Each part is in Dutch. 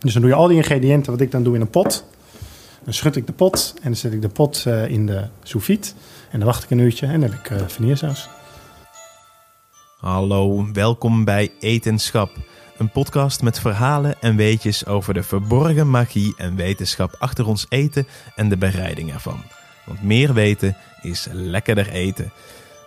Dus dan doe je al die ingrediënten, wat ik dan doe, in een pot. Dan schud ik de pot en dan zet ik de pot eh, in de sous vide. En dan wacht ik een uurtje en dan heb ik uh, vanillesaus. Hallo, welkom bij Etenschap. Een podcast met verhalen en weetjes over de verborgen magie en wetenschap achter ons eten en de bereiding ervan. Want meer weten is lekkerder eten.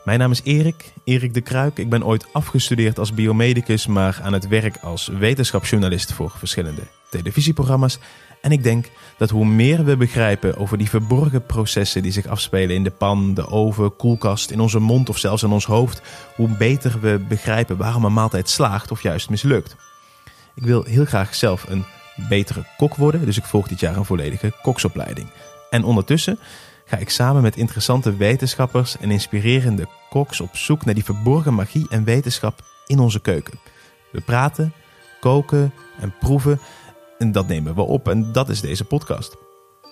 Mijn naam is Erik, Erik de Kruik. Ik ben ooit afgestudeerd als biomedicus, maar aan het werk als wetenschapsjournalist voor verschillende televisieprogramma's. En ik denk dat hoe meer we begrijpen over die verborgen processen die zich afspelen in de pan, de oven, koelkast, in onze mond of zelfs in ons hoofd, hoe beter we begrijpen waarom een maaltijd slaagt of juist mislukt. Ik wil heel graag zelf een betere kok worden, dus ik volg dit jaar een volledige koksopleiding. En ondertussen ga ik samen met interessante wetenschappers en inspirerende koks op zoek naar die verborgen magie en wetenschap in onze keuken. We praten, koken en proeven en dat nemen we op en dat is deze podcast.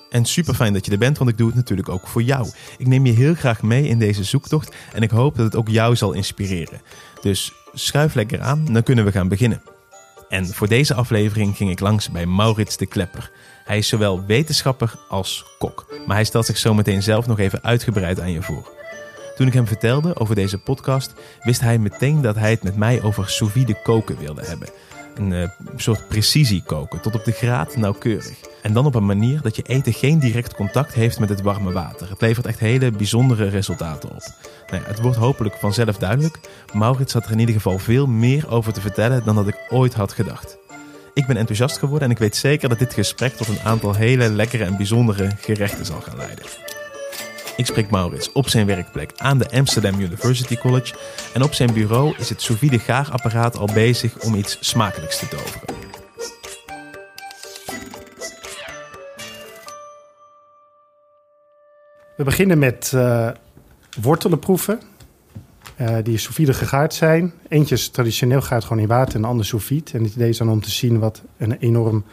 En super fijn dat je er bent, want ik doe het natuurlijk ook voor jou. Ik neem je heel graag mee in deze zoektocht en ik hoop dat het ook jou zal inspireren. Dus schuif lekker aan, dan kunnen we gaan beginnen. En voor deze aflevering ging ik langs bij Maurits de Klepper. Hij is zowel wetenschapper als kok, maar hij stelt zich zo meteen zelf nog even uitgebreid aan je voor. Toen ik hem vertelde over deze podcast, wist hij meteen dat hij het met mij over sous vide koken wilde hebben. Een uh, soort precisie koken, tot op de graad nauwkeurig. En dan op een manier dat je eten geen direct contact heeft met het warme water. Het levert echt hele bijzondere resultaten op. Nou het wordt hopelijk vanzelf duidelijk. Maurits had er in ieder geval veel meer over te vertellen dan dat ik ooit had gedacht. Ik ben enthousiast geworden en ik weet zeker dat dit gesprek tot een aantal hele lekkere en bijzondere gerechten zal gaan leiden. Ik spreek Maurits op zijn werkplek aan de Amsterdam University College en op zijn bureau is het sous vide gaarapparaat al bezig om iets smakelijks te toveren. We beginnen met uh, wortelen proeven. Uh, die sous gegaard zijn. Eentje traditioneel gaat gewoon in water en de ander vide. En het idee is dan om te zien wat een enorm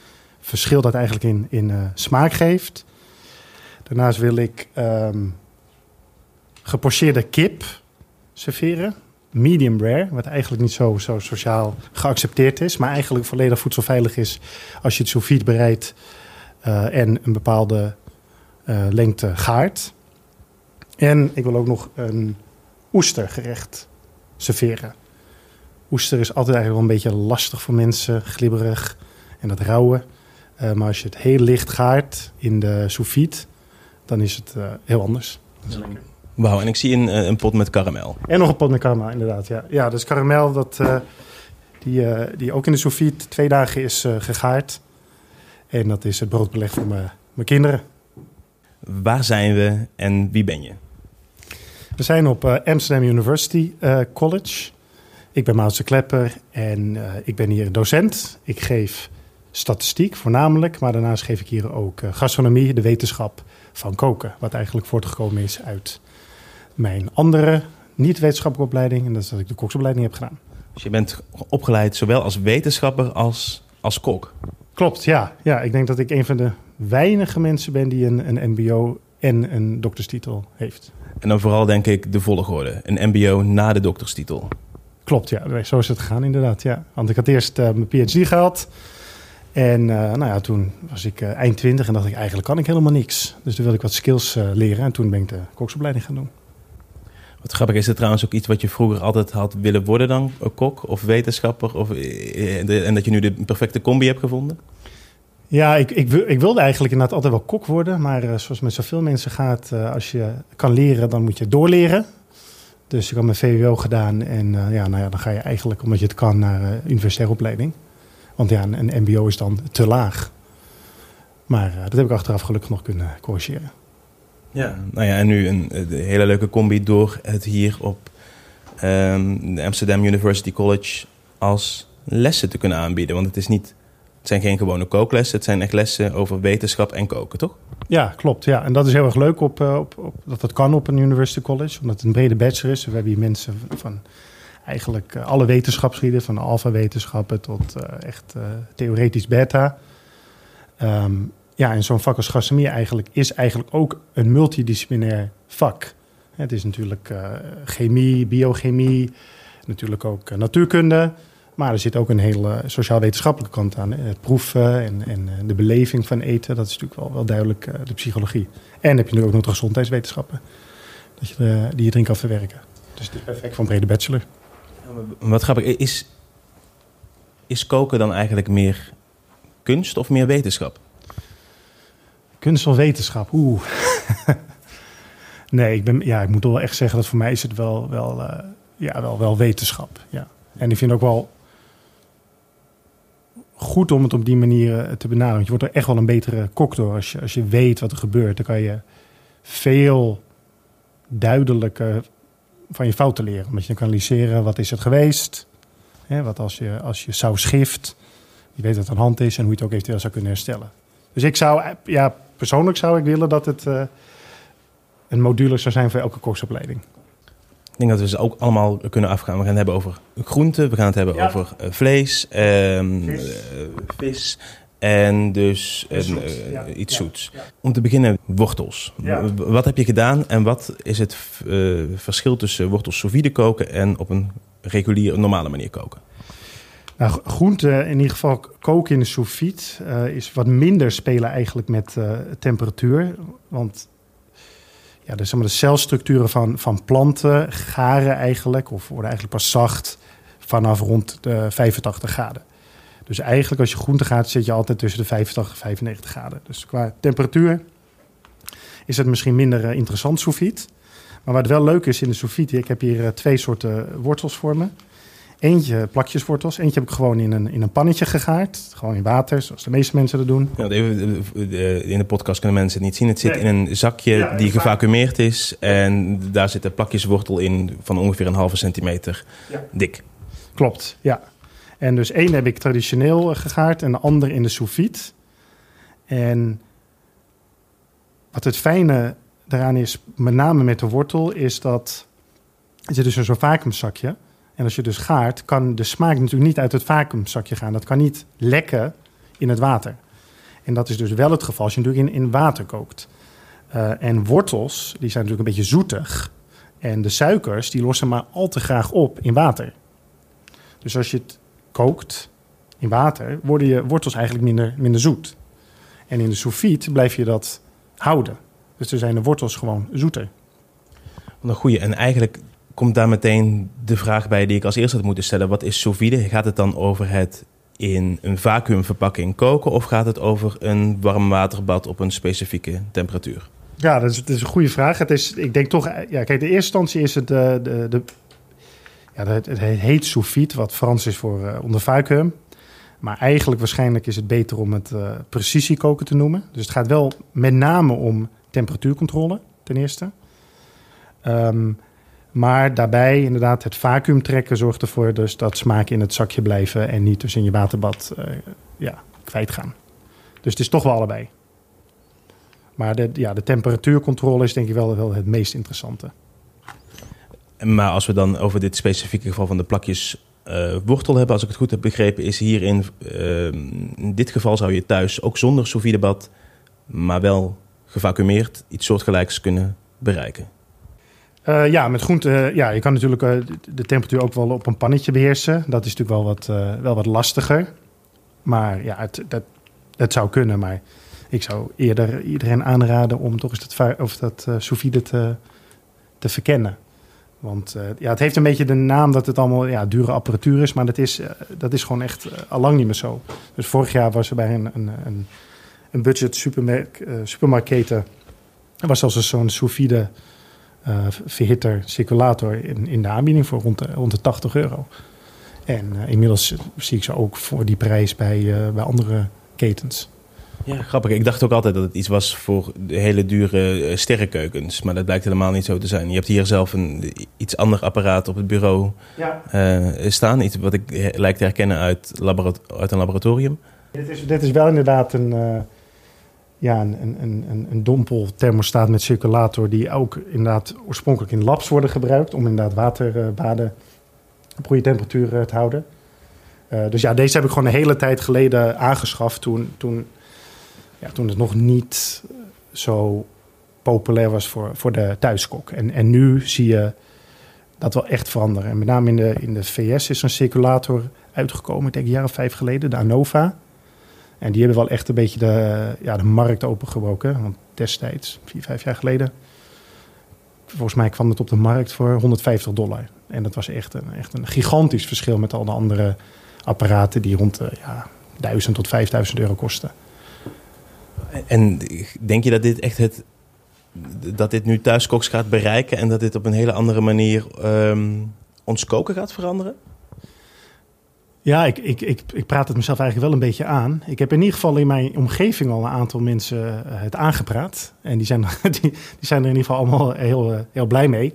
verschil dat eigenlijk in, in uh, smaak geeft. Daarnaast wil ik um, gepocheerde kip serveren. Medium rare, wat eigenlijk niet zo, zo sociaal geaccepteerd is, maar eigenlijk volledig voedselveilig is als je het vide bereidt uh, en een bepaalde lengte gaart. En ik wil ook nog een oestergerecht serveren. Oester is altijd eigenlijk wel een beetje lastig voor mensen, glibberig en dat rauwe. Uh, maar als je het heel licht gaart in de sous vide, dan is het uh, heel anders. Wauw, en ik zie een, een, pot met karamel. En nog een pot met karamel, inderdaad. Ja, ja dus karamel, dat, uh, die, uh, die ook in de sous vide twee dagen is gegaard. En dat is het broodbeleg voor mijn kinderen. Waar zijn we en wie ben je? We zijn op uh, Amsterdam University uh, College. Ik ben Maarten Klepper en uh, ik ben hier docent. Ik geef statistiek voornamelijk, maar daarnaast geef ik hier ook gastronomie, de wetenschap van koken. Wat eigenlijk voortgekomen is uit mijn andere niet-wetenschappelijke opleiding. En dat is dat ik de koksopleiding heb gedaan. Dus je bent opgeleid zowel als wetenschapper als als kok? Klopt, ja. ja. Ik denk dat ik een van de weinige mensen ben die een, een MBO en een dokterstitel heeft. En dan vooral denk ik de volgorde. Een MBO na de dokterstitel. Klopt, ja. Zo is het gegaan inderdaad, ja. Want ik had eerst uh, mijn PhD gehaald. En uh, nou ja, toen was ik uh, eind twintig en dacht ik, eigenlijk kan ik helemaal niks. Dus toen wilde ik wat skills leren en toen ben ik de koksopleiding gaan doen. Wat grappig is het trouwens ook iets wat je vroeger altijd had willen worden dan? Een kok of wetenschapper? Of, en dat je nu de perfecte combi hebt gevonden? Ja, ik, ik, ik, wilde eigenlijk inderdaad altijd wel kok worden. Maar uh, zoals met zoveel mensen gaat, uh, als je kan leren, dan moet je doorleren. Dus ik had mijn VWO gedaan en uh, ja, nou ja, dan ga je eigenlijk, omdat je het kan, naar universitaire opleiding. Want ja, een, mbo is dan te laag. Maar dat heb ik achteraf gelukkig nog kunnen corrigeren. Ja, nou ja, en nu een, hele leuke combi door het hier op um, de Amsterdam University College als lessen te kunnen aanbieden. Want het is niet het zijn geen gewone kooklessen, het zijn echt lessen over wetenschap en koken, toch? Ja, klopt. Ja. En dat is heel erg leuk op, op, op, dat dat kan op een university college, omdat het een brede bachelor is. We hebben hier mensen van eigenlijk alle wetenschapsgebieden, van alfa-wetenschappen tot uh, echt theoretisch beta. Um, ja, en zo'n vak als gastronomie eigenlijk is eigenlijk ook een multidisciplinair vak. Het is natuurlijk chemie, biochemie, natuurlijk ook natuurkunde. Maar er zit ook een hele sociaal-wetenschappelijke kant aan. Het proeven en, en de beleving van eten, dat is natuurlijk wel, wel duidelijk uh, de psychologie. En heb je nu ook nog de gezondheidswetenschappen, dat je de, die je erin kan verwerken. Dus het is perfect een brede bachelor. Wat grappig, is, is koken dan eigenlijk meer kunst of meer wetenschap? Kunst of wetenschap? Oeh. nee, ik, ben, ja, ik moet wel echt zeggen dat voor mij is het wel, wel, uh, ja, wel, wel wetenschap. Ja. En ik vind ook wel goed om het op die manier eh, te benaderen. Want je wordt er echt wel een betere kok door. Als je, als je weet wat er gebeurt, dan kan je veel duidelijker van je fouten leren. Omdat je kan analyseren wat is het geweest. Hè, wat als je, als je saus schift, je weet wat aan hand is en hoe je het ook eventueel zou kunnen herstellen. Dus ik zou, ja, persoonlijk zou ik willen dat het uh, een module zou zijn voor elke koksopleiding. Ik denk dat we ze ook allemaal kunnen afgaan. We gaan het hebben over groenten, we gaan het hebben over uh, vlees, um, vis. Uh, vis. En dus een, uh, ja. iets ja. zoets. Ja. Om te beginnen, wortels. Wat heb je gedaan en wat is het verschil tussen wortels sous vide koken en op een reguliere, normale manier koken? Nou, groenten, in ieder geval koken in de sous vide, uh, is wat minder spelen eigenlijk met uh, temperatuur. Want ja, de, zeg maar, de celstructuren van, van planten garen eigenlijk, of worden eigenlijk pas zacht vanaf rond de 85 graden. Dus eigenlijk als je groente gaat, zit je altijd tussen de 85 en 95 graden. Dus qua temperatuur is het misschien minder uh, interessant vide. Maar wat wel leuk is in de vide, ik heb hier twee soorten wortels voor me. Eentje plakjeswortels, eentje heb ik gewoon in een, in een pannetje gegaard. Gewoon in water, zoals de meeste mensen dat doen. Ja, in de podcast kunnen mensen het niet zien. Het zit in een zakje ja, die gevacumeerd is. En daar zit een plakjeswortel in van ongeveer een halve centimeter ja. dik. Klopt, ja. En dus één heb ik traditioneel gegaard en de ander in de sous vide. En wat het fijne daaraan is, met name met de wortel, is dat... Er zit dus een zo'n vacuümzakje... En als je dus gaart, kan de smaak natuurlijk niet uit het vacuümzakje gaan. Dat kan niet lekken in het water. En dat is dus wel het geval als je natuurlijk in, in water kookt. Uh, en wortels, die zijn natuurlijk een beetje zoetig. En de suikers, die lossen maar al te graag op in water. Dus als je het kookt in water, worden je wortels eigenlijk minder, minder zoet. En in de sous blijf je dat houden. Dus dan zijn de wortels gewoon zoeter. Een goede. En eigenlijk komt daar meteen de vraag bij die ik als eerste had moeten stellen. Wat is sous vide? Gaat het dan over het in een vacuümverpakking koken... of gaat het over een warm waterbad op een specifieke temperatuur? Ja, dat is, is een goede vraag. Het is, ik denk toch... Ja, kijk, de eerste instantie is het... De, de, de ja, het, het heet sous vide, wat Frans is voor uh, onder vacuüm. Maar eigenlijk waarschijnlijk is het beter om het uh, precisiekoken te noemen. Dus het gaat wel met name om temperatuurcontrole, ten eerste. Um, maar daarbij inderdaad het vacuüm trekken zorgt ervoor dus dat smaken in het zakje blijven en niet dus in je waterbad uh, ja, kwijtgaan. Dus het is toch wel allebei. Maar de, ja, de temperatuurcontrole is denk ik wel, wel het meest interessante. Maar als we dan over dit specifieke geval van de plakjes uh, wortel hebben, als ik het goed heb begrepen, is hierin, uh, in dit geval zou je thuis ook zonder sous bad, maar wel gevacumeerd, iets soortgelijks kunnen bereiken. Uh, ja, met groente, ja, je kan natuurlijk uh, de temperatuur ook wel op een pannetje beheersen. Dat is natuurlijk wel wat, uh, wel wat lastiger. Maar ja, het, dat, zou kunnen. Maar ik zou eerder iedereen aanraden om toch eens dat, of dat sous te, te verkennen. Want ja, het heeft een beetje de naam dat het allemaal ja, dure apparatuur is. Maar dat is, dat is gewoon echt al lang niet meer zo. Dus vorig jaar was er bij een, een, een, budget supermarkt, supermarktketen... Er was zelfs zo'n sous uh, verhitter circulator in, in de aanbieding voor rond de, rond de 80 euro. En uh, inmiddels zie ik ze ook voor die prijs bij, uh, bij andere ketens. Ja, grappig. Ik dacht ook altijd dat het iets was voor de hele dure sterrenkeukens. Maar dat blijkt helemaal niet zo te zijn. Je hebt hier zelf een iets ander apparaat op het bureau ja. staan. Iets wat ik lijkt te herkennen uit, uit een laboratorium. Dit is, dit is wel inderdaad een ja, een, een, een, een dompelthermostaat met circulator... die ook inderdaad oorspronkelijk in labs worden gebruikt... om inderdaad waterbaden op goede temperatuur te houden. Uh, dus ja, deze heb ik gewoon een hele tijd geleden aangeschaft... toen, toen, ja, toen het nog niet zo populair was voor, voor de thuiskok. En, en nu zie je dat wel echt veranderen. En met name in de, in de VS is een circulator uitgekomen, ik denk een jaar of vijf geleden, de Anova. En die hebben wel echt een beetje de, ja, de markt opengebroken. Want destijds, vier, vijf jaar geleden, volgens mij kwam het op de markt voor 150 dollar. En dat was echt een, echt een gigantisch verschil met al de andere apparaten die rond de ja, 1000 tot 5000 euro kosten. En denk je dat dit echt het. dat dit nu thuiskoks gaat bereiken en dat dit op een hele andere manier ehm, ons koken gaat veranderen? Ja, ik, ik, ik, ik praat het mezelf eigenlijk wel een beetje aan. Ik heb in ieder geval in mijn omgeving al een aantal mensen eh, het aangepraat. En die zijn, die, die zijn er in ieder geval allemaal heel, eh, heel blij mee.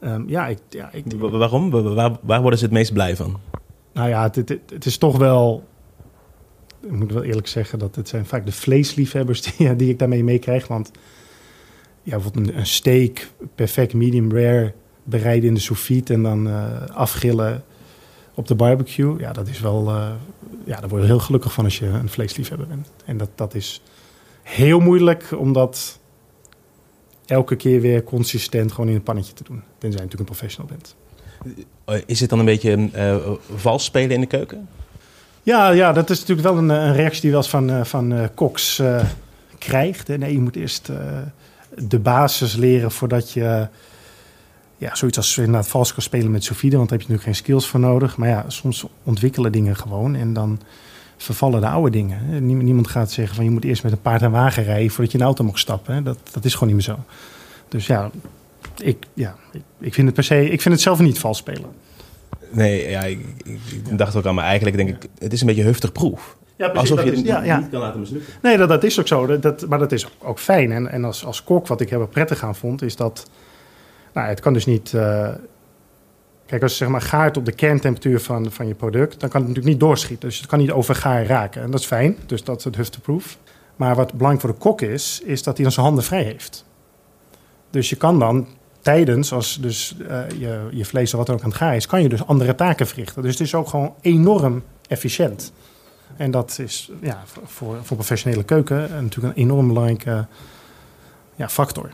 Ehm, ja, ik, ja ik, Wa- Waarom? Wa- Waar, waar worden ze het meest blij van? nou ja, het, het, het is toch wel... Ik moet wel eerlijk zeggen dat het zijn vaak de vleesliefhebbers die, die ik daarmee meekrijg. Want ja, bijvoorbeeld een, een steak, perfect medium rare, bereiden in de sous en dan eh, afgrillen op de barbecue. Ja, dat is wel... eh, ja, daar word je heel gelukkig van als je een vleesliefhebber bent. En dat, dat is heel moeilijk om dat elke keer weer consistent gewoon in een pannetje te doen. Tenzij je natuurlijk een professional bent. Eh, Is het dan een beetje eh, vals spelen in de keuken? Ja, ja, dat is natuurlijk wel een, een reactie die wel eens van, eh, van koks eh, krijgt. Nee, je moet eerst de basis leren voordat je... ja, zoiets als inderdaad vals kan spelen met sous vide, want daar heb je natuurlijk geen skills voor nodig. Maar ja, soms ontwikkelen dingen gewoon en dan vervallen de oude dingen. Niemand, gaat zeggen van je moet eerst met een paard en wagen rijden voordat je in een auto mag stappen. Dat, dat is gewoon niet meer zo. Dus ja, ik, ja, ik, vind het per se... Ik vind het zelf niet vals spelen. Nee, ja, ik, ik dacht ook aan, maar eigenlijk denk ik, het is een beetje heftig proef. Ja, Alsof je het ja, ja. niet kan laten mislukken. Nee, dat, dat is ook zo. Dat, maar dat is ook fijn. En, en als, als kok, wat ik heel prettig aan vond, is dat... Nou, het kan dus niet... eh, kijk, als je zeg maar gaart op de kerntemperatuur van, van je product... dan kan het natuurlijk niet doorschieten. Dus het kan niet overgaar raken. En dat is fijn. Dus dat is het hufteproof. Maar wat belangrijk voor de kok is, is dat hij dan zijn handen vrij heeft. Dus je kan dan tijdens, als dus eh, je, je vlees of wat dan ook aan het gaar is... kan je dus andere taken verrichten. Dus het is ook gewoon enorm efficiënt. En dat is ja, voor, voor professionele keuken natuurlijk een enorm belangrijke ja, factor.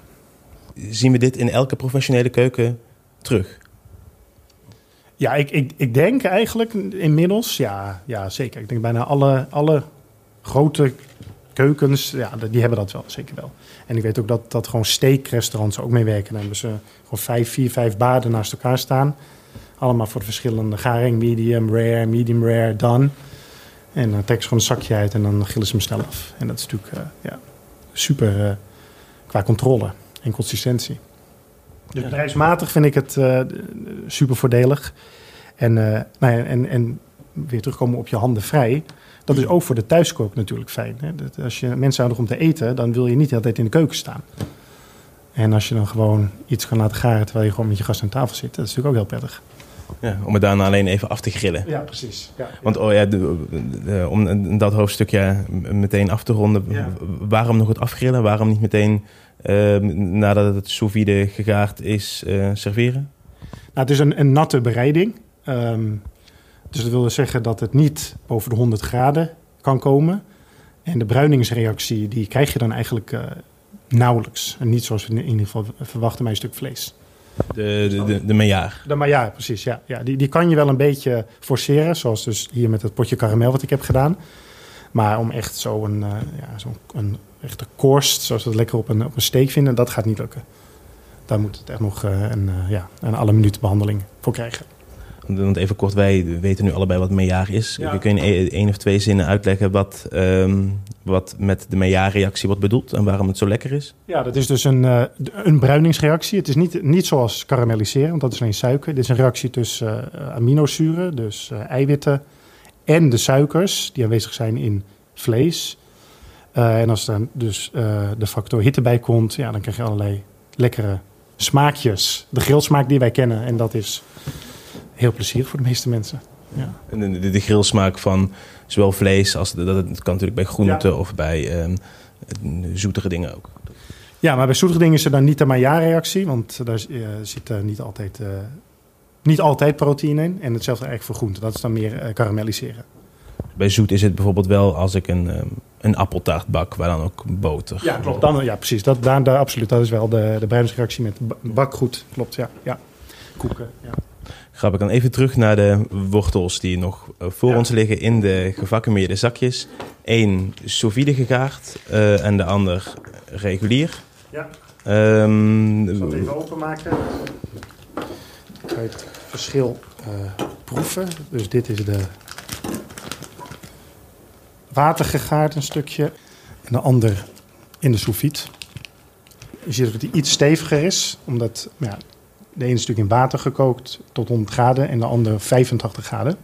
Zien we dit in elke professionele keuken terug? Ja, ik, ik, ik denk eigenlijk inmiddels, ja, ja zeker. Ik denk bijna alle, alle grote keukens, ja, die hebben dat wel, zeker wel. En ik weet ook dat, dat gewoon steakrestaurants ook mee werken. Dan hebben ze gewoon vijf, vier, vijf baden naast elkaar staan. Allemaal voor de verschillende garing, medium, rare, medium rare, done. En dan trekken ze gewoon een zakje uit en dan gillen ze hem snel af. En dat is natuurlijk eh, ja, super eh, qua controle en consistentie. Dus bedrijfsmatig vind ik het eh, super voordelig. En, eh, nou ja, en, en weer terugkomen op je handen vrij. Dat is ook voor de thuiskook natuurlijk fijn. Hè? Dat als je mensen nodig om te eten, dan wil je niet de hele tijd in de keuken staan. En als je dan gewoon iets kan laten garen terwijl je gewoon met je gast aan tafel zit, dat is natuurlijk ook heel prettig. Ja, om het daarna alleen even af te grillen. Ja, precies. Ja, Want oh ja, de- de- om dat hoofdstukje meteen af te ronden. Ja. Waarom nog het afgrillen? Waarom niet meteen nadat het sous vide gegaard is eh, serveren? Nou, het is een, een natte bereiding. Ehm, dus dat wil dus zeggen dat het niet boven de 100 graden kan komen. En de bruiningsreactie die krijg je dan eigenlijk eh, nauwelijks. En niet zoals we in ieder geval verwachten bij een stuk vlees. De, de, de, de. De, precies. Ja, ja, die, die kan je wel een beetje forceren. Zoals dus hier met het potje karamel wat ik heb gedaan. Maar om echt zo'n eh ja, zo'n een echte korst, zoals we het lekker op een, op een steak vinden, dat gaat niet lukken. Daar moet het echt nog eh, een, eh, ja, een alle minuten behandeling voor krijgen. Want even kort, wij weten nu allebei wat mejaar is. Ja. Kun je in één of twee zinnen uitleggen wat, ehm, wat met de mejaarreactie wordt bedoeld en waarom het zo lekker is? Ja, dat is dus een, eh, een bruiningsreactie. Het is niet, niet zoals karamelliseren, want dat is alleen suiker. Dit is een reactie tussen eh, aminozuren, dus eh, eiwitten, en de suikers die aanwezig zijn in vlees. Eh, en als dan dus eh, de factor hitte bij komt, ja, dan krijg je allerlei lekkere smaakjes. De grillsmaak die wij kennen. En dat is heel plezierig voor de meeste mensen. Ja. En de, de, de grillsmaak van zowel vlees als de, dat het kan natuurlijk bij groenten Ja. of bij ehm, zoetere dingen ook. Ja, maar bij zoetige dingen is er dan niet de Maillard-reactie, want daar eh, zit niet, altijd, niet altijd proteïne in. En hetzelfde eigenlijk voor groenten, dat is dan meer eh, karamelliseren. Bij zoet is het bijvoorbeeld wel als ik een, ehm, een appeltaart bak, waar dan ook boter. Ja, klopt. Dan, ja, precies. Dat, daar, daar, absoluut. Dat is wel de, de bruiningsreactie met ba- bakgoed. Klopt, ja. ja. Koeken, ja. Grappig. Dan even terug naar de wortels die nog eh, voor Ja. ons liggen in de gevacumeerde zakjes. Eén sous vide gegaard eh, en de ander regulier. Ja. Ehm, Ik zal het even openmaken. Kan je het verschil eh, proeven. Dus dit is de watergegaard een stukje. En de ander in de sous. Je ziet dat die iets steviger is. Omdat ja, de ene is natuurlijk in water gekookt tot 100 graden. En de andere 85 graden.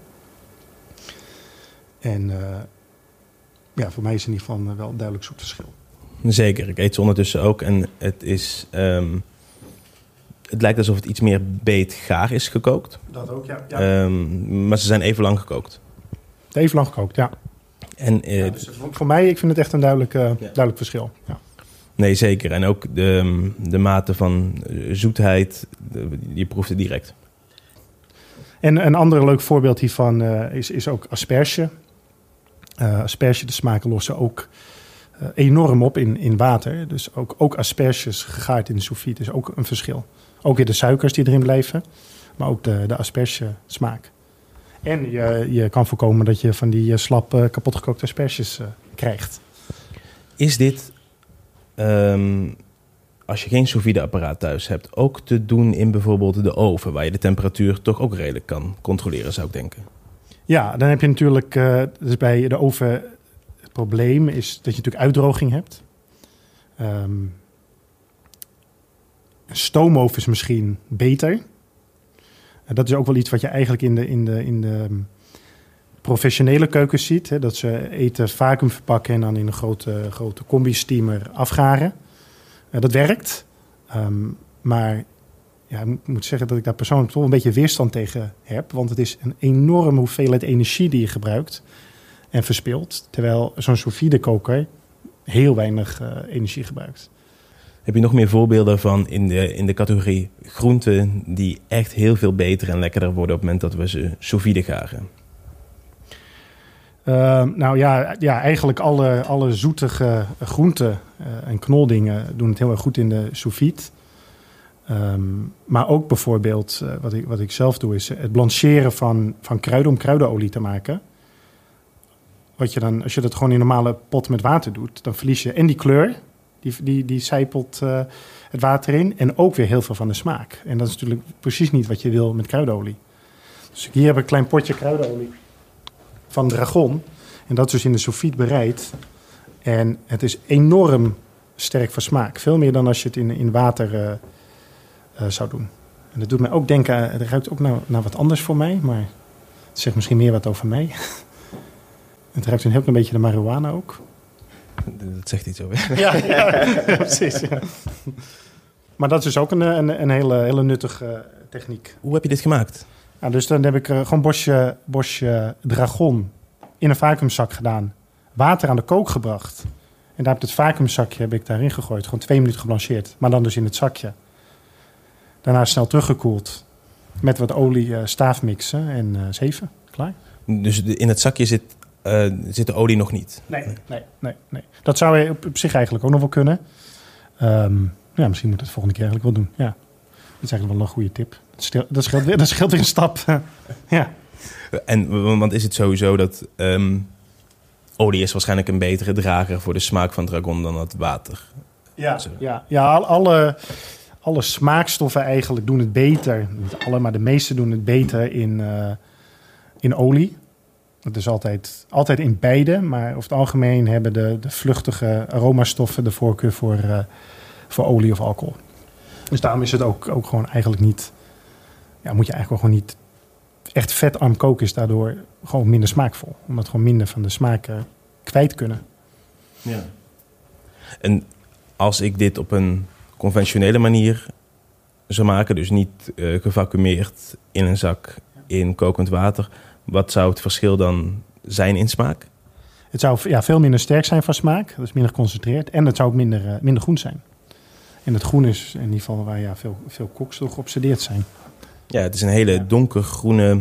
En eh, ja, voor mij is in ieder geval wel een duidelijk zoetverschil. Zeker, ik eet ze ondertussen ook. En het is... ehm, het lijkt alsof het iets meer beetgaar is gekookt. Dat ook, ja. Ehm, maar ze zijn even lang gekookt. Even lang gekookt, ja. En eh, Ja, dus voor, mij, ik vind het echt een duidelijk, eh, duidelijk verschil. Ja. nee, zeker. En ook de, de mate van eh, zoetheid, je proeft het direct. En een ander leuk voorbeeld hiervan eh, is, is ook asperge. Eh, asperge, de smaken lossen ook enorm op in, in water. Dus ook, ook asperges gegaard in de sous is ook een verschil. Ook weer de suikers die erin blijven, maar ook de, de asperge smaak. En je, je kan voorkomen dat je van die eh, slap eh, kapotgekookte asperges eh, krijgt. Is dit, ehm, als je geen sous apparaat thuis hebt, ook te doen in bijvoorbeeld de oven, waar je de temperatuur toch ook redelijk kan controleren, zou ik denken? Ja, dan heb je natuurlijk, dus bij de oven, het probleem is dat je natuurlijk uitdroging hebt. Ehm, stoomoven is misschien beter. Dat is ook wel iets wat je eigenlijk in de, in de, in de ehm, professionele keukens ziet. Hè, dat ze eten vacuüm verpakken en dan in een grote, grote combi-steamer afgaren. Eh, dat werkt. Ehm, maar ja, ik moet- zeggen dat ik daar persoonlijk toch een beetje weerstand tegen heb. Want het is een enorme hoeveelheid energie die je gebruikt en verspilt. Terwijl zo'n sous koker heel weinig eh, energie gebruikt. Heb je nog meer voorbeelden van in de, in de categorie groenten die echt heel veel beter en lekkerder worden op het moment dat we ze sous vide garen? Ehm, nou ja, ja, eigenlijk alle, alle zoetige groenten eh, en knoldingen doen het heel erg goed in de sous vide. Ehm, maar ook bijvoorbeeld, eh, wat, ik, wat ik zelf doe, is het blancheren van, van kruiden om kruidenolie te maken. Wat je dan, als je dat gewoon in een normale pot met water doet, dan verlies je en die kleur, die, die, die zijpelt eh, het water in, en ook weer heel veel van de smaak. En dat is natuurlijk precies niet wat je wil met kruidenolie. Dus hier heb ik een klein potje kruidenolie van Dragon. En dat is dus in de vide bereid. En het is enorm sterk van smaak. Veel meer dan als je het in, in water eh, eh, zou doen. En dat doet mij ook denken, het ruikt ook naar, naar wat anders voor mij, maar het zegt misschien meer wat over mij. het ruikt een heel klein beetje de marihuana ook. Dat zegt iets over. Ja, ja, precies. Ja. Maar dat is dus ook een, een, een hele, hele nuttige eh, techniek. Hoe heb je dit gemaakt? Nou, dus dan heb ik eh, gewoon bosje, bosje dragon in een vacuümzak gedaan. Water aan de kook gebracht. En daar heb ik het vacuümzakje heb ik daarin gegooid. Gewoon twee minuten geblancheerd. Maar dan dus in het zakje. Daarna snel teruggekoeld. Met wat olie eh, staaf mixen en zeven. Klaar? Dus in het zakje zit, eh, zit de olie nog niet. Nee, nee, nee, nee. Dat zou je op, op zich eigenlijk ook nog wel kunnen. Ehm, ja, misschien moet het volgende keer eigenlijk wel doen. Ja. Dat is eigenlijk wel een goede tip. Dat scheelt, dat scheelt, weer, dat scheelt weer een stap. ja. En want is het sowieso dat ehm, olie is waarschijnlijk een betere drager voor de smaak van dragon dan het water? Ja, Zo. ja, ja al- alle, alle smaakstoffen eigenlijk doen het beter. Niet alle, maar de meeste doen het beter in, eh, in olie. Dat is altijd, altijd in beide, maar over het algemeen hebben de, de vluchtige aromastoffen de voorkeur voor, eh, voor olie of alcohol. Dus daarom is het ook, ook gewoon eigenlijk niet, ja, moet je eigenlijk gewoon niet echt vetarm koken, is daardoor gewoon minder smaakvol. Omdat gewoon minder van de smaken kwijt kunnen. Ja. En als ik dit op een conventionele manier zou maken, dus niet gevacumeerd in een zak in kokend water, wat zou het verschil dan zijn in smaak? Het zou ja, veel minder sterk zijn van smaak, dus minder geconcentreerd. En het zou ook minder, eh, minder groen zijn. En het groen is in ieder geval waar ja, veel, veel koks door geobsedeerd zijn. Ja, het is een hele Ja. donkergroene,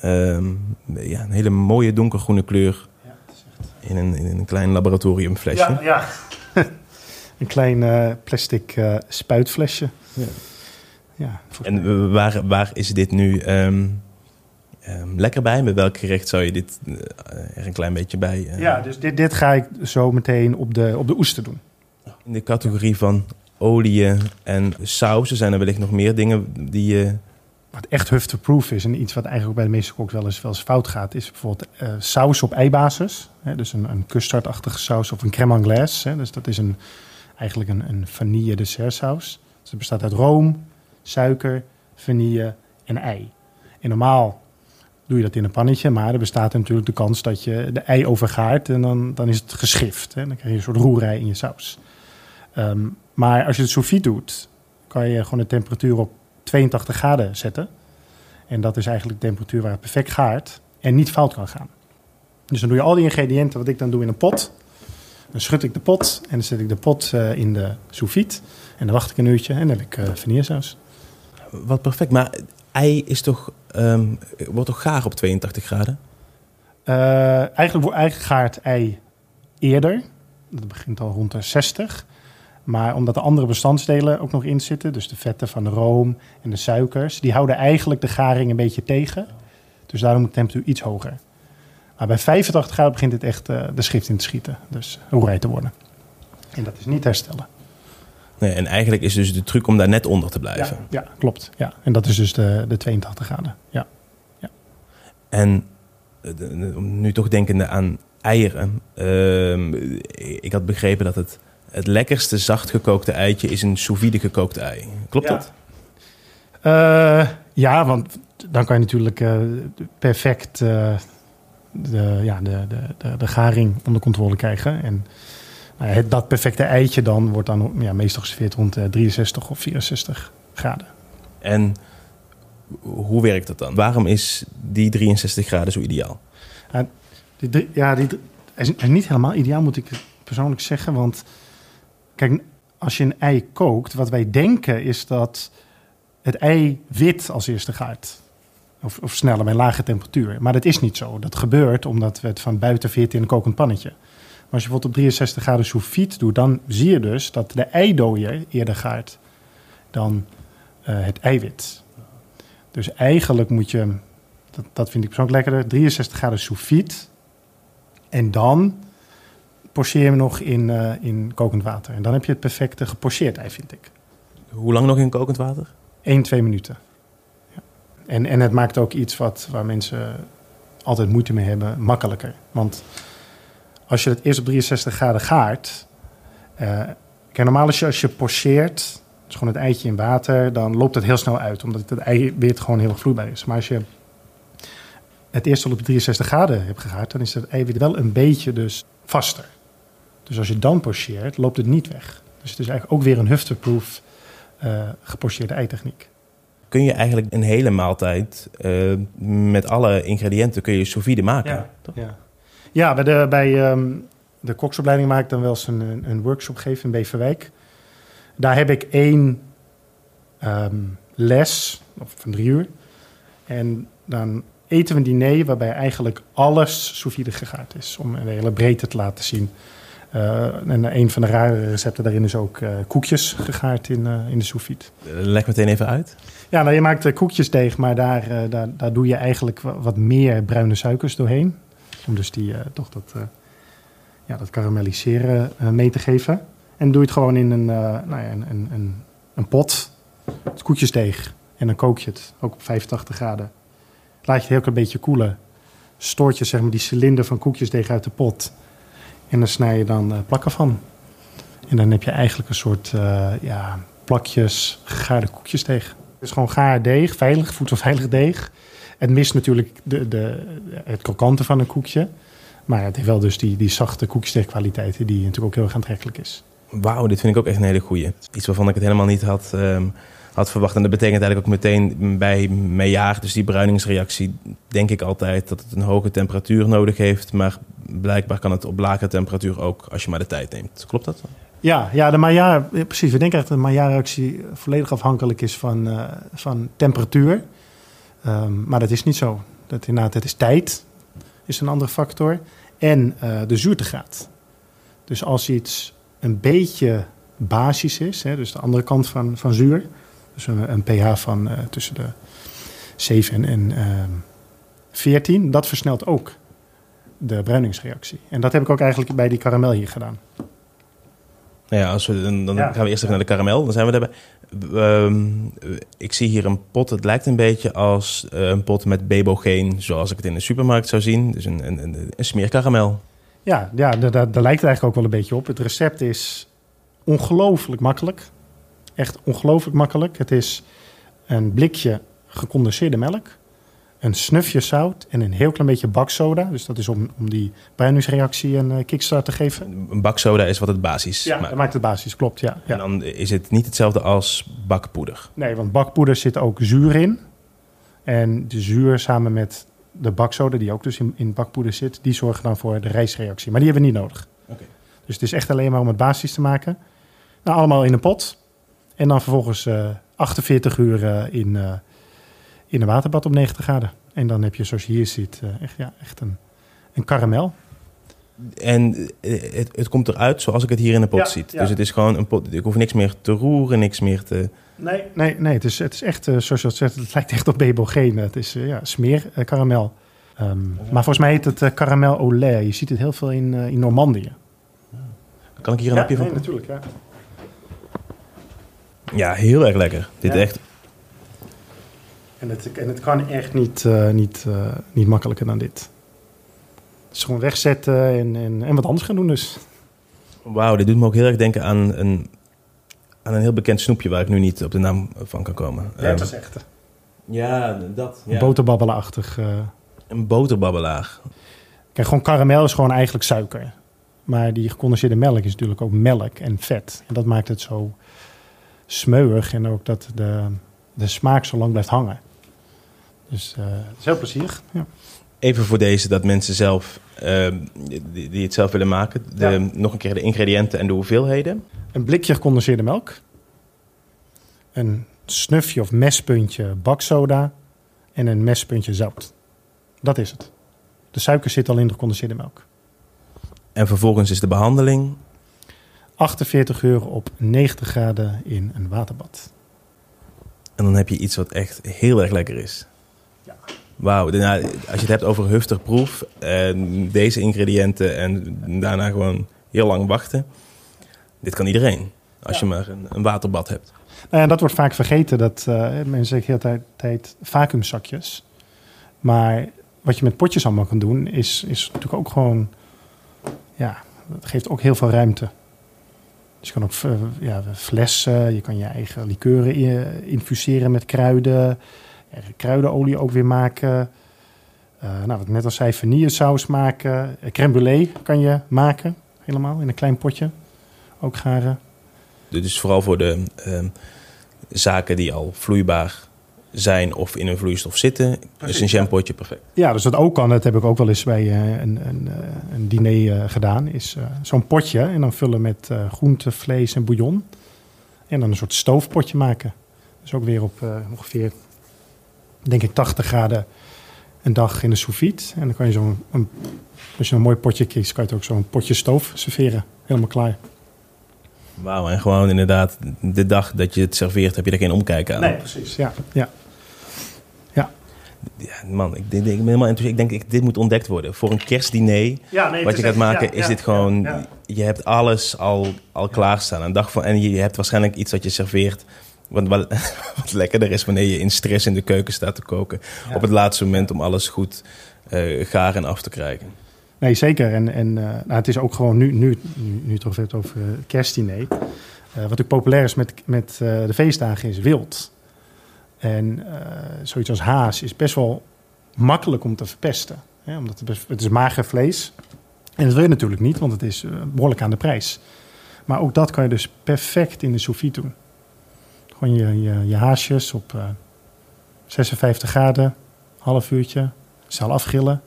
ehm, ja, een hele mooie donkergroene kleur in een, in een klein laboratoriumflesje. Ja, ja. een klein eh, plastic eh, spuitflesje. Ja. ja. En waar, waar is dit nu ehm, ehm, lekker bij? Met welk gerecht zou je dit eh, er een klein beetje bij? eh, ja, dus dit, dit ga ik zo meteen op de, op de oester doen. In de categorie van oliën en sauzen zijn er wellicht nog meer dingen die je... Wat echt hufteproof is en iets wat eigenlijk ook bij de meeste koks wel eens, wel eens fout gaat, is bijvoorbeeld eh, saus op eibasis. Hè, dus een, een custardachtige saus of een crème anglaise. Hè, dus dat is een, eigenlijk een, een vanille dessertsaus. Dus het bestaat uit room, suiker, vanille en ei. En normaal doe je dat in een pannetje, maar er bestaat natuurlijk de kans dat je de ei overgaart en dan, dan is het geschift. Hè. Dan krijg je een soort roerij in je saus. Ehm, maar als je het sous doet, kan je gewoon de temperatuur op 82 graden zetten. En dat is eigenlijk de temperatuur waar het perfect gaart en niet fout kan gaan. Dus dan doe je al die ingrediënten, wat ik dan doe in een pot. Dan schud ik de pot en dan zet ik de pot eh, in de sous. En dan wacht ik een uurtje en dan heb ik vanillesaus. Wat perfect, maar ei is toch, ehm, wordt toch gaar op 82 graden? Eh, eigenlijk wordt eigenlijk gaart ei eerder. Dat begint al rond de 60. Maar omdat de andere bestandsdelen ook nog in zitten, dus de vetten van de room en de suikers, die houden eigenlijk de garing een beetje tegen. Dus daarom moet de temperatuur iets hoger. Maar bij 85 graden begint het echt eh, de schrift in te schieten. Dus roerij te worden. En dat is niet herstellen. Nee, en eigenlijk is dus de truc om daar net onder te Ja, blijven. ja, klopt. Ja. En dat is dus de, de 82 graden. Ja. En eh, om nu toch denkende aan eieren. ehm, ik had begrepen dat het, het lekkerste zacht gekookte eitje is een sous vide gekookt ei. Klopt Ja. dat? Eh, ja, want dan kan je natuurlijk eh, perfect de, ja, de, de, de, de garing onder controle krijgen. En ja, het, dat perfecte eitje dan wordt dan ja, meestal geserveerd rond eh, 63 of 64 graden. En hoe werkt dat dan? Waarom is die 63 graden zo ideaal? Die, ja, die, is, niet helemaal ideaal, moet ik persoonlijk zeggen. Want kijk, als je een ei kookt, wat wij denken is dat het ei wit als eerste gaart. Of, of sneller bij lage temperatuur. Maar dat is niet zo. Dat gebeurt omdat we het van buiten veerten in een kokend pannetje. Maar als je bijvoorbeeld op 63 graden sous vide doet, dan zie je dus dat de eidooier eerder gaart dan eh, het eiwit. Dus eigenlijk moet je, dat, dat vind ik persoonlijk lekkerder, 63 graden sous vide. En dan pocheer je hem nog in, eh, in kokend water. En dan heb je het perfecte gepocheerd ei, vind ik. Hoe lang nog in kokend water? 1, 2 minuten. Ja. En, en het maakt ook iets wat, waar mensen altijd moeite mee hebben, makkelijker. Want als je het eerst op 63 graden gaart... eh, kijk, normaal als je, als je pocheert, dus gewoon het eitje in water... dan loopt het heel snel uit, omdat het eiwit gewoon heel erg vloeibaar is. Maar als je het eerst al op 63 graden hebt gegaard... dan is het eiwit wel een beetje dus vaster. Dus als je dan pocheert, loopt het niet weg. Dus het is eigenlijk ook weer een hufterproof eh gepocheerde eitechniek. Kun je eigenlijk een hele maaltijd eh, met alle ingrediënten kun je sous vide maken? toch? Ja, ja bij, de, bij ehm, de koksopleiding maak ik dan wel eens een, een, workshop geven in Beverwijk. Daar heb ik één ehm, les, van drie uur. En dan eten we een diner waarbij eigenlijk alles sous vide gegaard is. Om een hele breedte te laten zien. Eh, en een van de rare recepten daarin is ook eh, koekjes gegaard in, eh, in de sous vide. Leg meteen even uit. Ja, nou, je maakt eh, koekjesdeeg, maar daar, daar, daar doe je eigenlijk wa- wat meer bruine suikers doorheen. Om dus die, eh, toch dat, eh, ja, dat karamelliseren eh, mee te geven. En doe je het gewoon in een, nou ja, een, een, een, pot, het koekjesdeeg. En dan kook je het, ook op 85 graden. Laat je het heel klein beetje koelen. Stoort je zeg maar, die cilinder van koekjesdeeg uit de pot. En dan snij je dan plakken van. En dan heb je eigenlijk een soort ja, plakjes gegaarde koekjes tegen. Het is gewoon gaar deeg, veilig, voedselveilig deeg. Het mist natuurlijk de, de, het krokante van een koekje. Maar het heeft wel dus die, die zachte koekjesdeegkwaliteiten die natuurlijk ook heel erg aantrekkelijk is. Wauw, dit vind ik ook echt een hele goeie. Iets waarvan ik het helemaal niet had, ehm, had verwacht. En dat betekent eigenlijk ook meteen bij mejaar, dus die bruiningsreactie, denk ik altijd dat het een hoge temperatuur nodig heeft. Maar blijkbaar kan het op lage temperatuur ook als je maar de tijd neemt. Klopt dat? Ja, ja, de Maillard, precies. We denken echt dat de Maillard-reactie volledig afhankelijk is van, eh, van temperatuur. Ehm, maar dat is niet zo. Dat inderdaad, het is tijd, is een andere factor. En eh, de zuurtegraad. Dus als iets een beetje basis is, hè, dus de andere kant van, van zuur, Dus een, een pH van eh, tussen de 7 en, en ehm, 14. Dat versnelt ook de bruiningsreactie. En dat heb ik ook eigenlijk bij die karamel hier gedaan. Nou ja, als we, dan, dan Ja. gaan we eerst even naar de karamel. Dan zijn we daarbij. Ehm, ik zie hier een pot. Het lijkt een beetje als eh, een pot met bebogeen, zoals ik het in de supermarkt zou zien. Dus een, een, een, smeerkaramel. Ja, ja daar, daar lijkt het eigenlijk ook wel een beetje op. Het recept is ongelooflijk makkelijk. Echt ongelooflijk makkelijk. Het is een blikje gecondenseerde melk, een snufje zout en een heel klein beetje baksoda. Dus dat is om, om die bruiningsreactie een eh, kickstart te geven. Een baksoda is wat het basis Ja, maakt. dat maakt het basis, klopt. Ja, En ja. dan is het niet hetzelfde als bakpoeder. Nee, want bakpoeder zit ook zuur in. En de zuur samen met de baksoda, die ook dus in, in bakpoeder zit, die zorgen dan voor de rijstreactie. Maar die hebben we niet nodig. Oké. Dus het is echt alleen maar om het basis te maken. Nou, allemaal in een pot. En dan vervolgens eh 48 uur eh, in, in een waterbad op 90 graden. En dan heb je, zoals je hier ziet, eh, echt, ja, echt een, een karamel. En eh, het, het komt eruit zoals ik het hier in de pot Ja, zie. ja. Dus het is gewoon een pot. Ik hoef niks meer te roeren, niks meer te. Nee, nee, nee het, is, het is echt, eh, zoals je dat zegt, het lijkt echt op bebogene. Het is ja, smeer eh, karamel. Ehm, Maar volgens mij heet het karamel au lait. Je ziet het heel veel in, in Normandië. Kan ik hier een hapje van? nee, natuurlijk. Ja. Ja, heel erg lekker. Dit echt. En, het, en het kan echt niet, eh, niet, eh, niet makkelijker dan dit. Is gewoon wegzetten en, en, en wat anders gaan doen dus. Wauw, dit doet me ook heel erg denken aan een, aan een heel bekend snoepje waar ik nu niet op de naam van kan komen. Ja, het Ehm, is echt ja dat. een boterbabbelachtig. eh. Een boterbabbelaar. Kijk, gewoon karamel is gewoon eigenlijk suiker. Maar die gecondenseerde melk is natuurlijk ook melk en vet. En dat maakt het zo smeuig en ook dat de, de smaak zo lang blijft hangen. Dus eh, het is heel plezierig. Ja. Even voor deze, dat mensen zelf, ehm, die, die het zelf willen maken. De, Ja. Nog een keer de ingrediënten en de hoeveelheden. Een blikje gecondenseerde melk. Een snufje of mespuntje baksoda. En een mespuntje zout. Dat is het. De suiker zit al in de gecondenseerde melk. En vervolgens is de behandeling. 48 uur op 90 graden in een waterbad. En dan heb je iets wat echt heel erg lekker is. Wauw, als je het hebt over huftig proef, en deze ingrediënten en daarna gewoon heel lang wachten. Dit kan iedereen, als Ja. je maar een, een waterbad hebt. Nou ja, dat wordt vaak vergeten. Dat eh, mensen zeggen de hele tijd, tijd vacuümzakjes. Maar wat je met potjes allemaal kan doen, is, is natuurlijk ook gewoon... Ja, dat geeft ook heel veel ruimte. Dus je kan ook ja, flessen, je kan je eigen likeuren infuseren met kruiden. Kruidenolie ook weer maken. Eh, nou, wat ik net al zei, vanillesaus maken. Eh, Crème brûlée kan je maken, helemaal, in een klein potje. Ook garen. Dit is vooral voor de ehm, zaken die al vloeibaar zijn of in een vloeistof zitten. Precies, is een jampotje perfect. Ja, dus dat ook kan. Dat heb ik ook wel eens bij eh, een, een, eh, een diner eh, gedaan. Is eh, zo'n potje en dan vullen met eh groente, vlees en bouillon. En dan een soort stoofpotje maken. Dus ook weer op eh, ongeveer, denk ik, 80 graden een dag in de sous vide. En dan kan je zo'n, een- als je een mooi potje kiest, kan je het ook zo'n potje stoof serveren. Helemaal klaar. Wauw, en gewoon inderdaad, de dag dat je het serveert, heb je er geen omkijken aan. Nee, precies. Ja, ja. Ja, man, ik, denk- ik ben helemaal enthousiast. Ik denk, ik, dit moet ontdekt worden. Voor een kerstdiner, ja nee, wat je gaat maken, is dit gewoon... Je hebt alles al, al klaarstaan. Een dag van, en je hebt waarschijnlijk iets dat je serveert... Wat, wat, wat lekkerder is wanneer je in stress in de keuken staat te koken. Ja. Op het laatste moment om alles goed eh gaar en af te krijgen. Nee, zeker. En, en eh, nou, het is ook gewoon nu, nu, nu, nu het toch hebt over eh, kerstdiner. Wat ook populair is met, met de feestdagen is wild. En zoiets als haas is best wel makkelijk om te verpesten. Hè? Omdat het, best- het is mager vlees. En dat wil je natuurlijk niet, want het is eh, behoorlijk aan de prijs. Maar ook dat kan je dus perfect in de sous doen. Gewoon je, je, je haasjes op eh, 56 graden, half uurtje, zal afgrillen.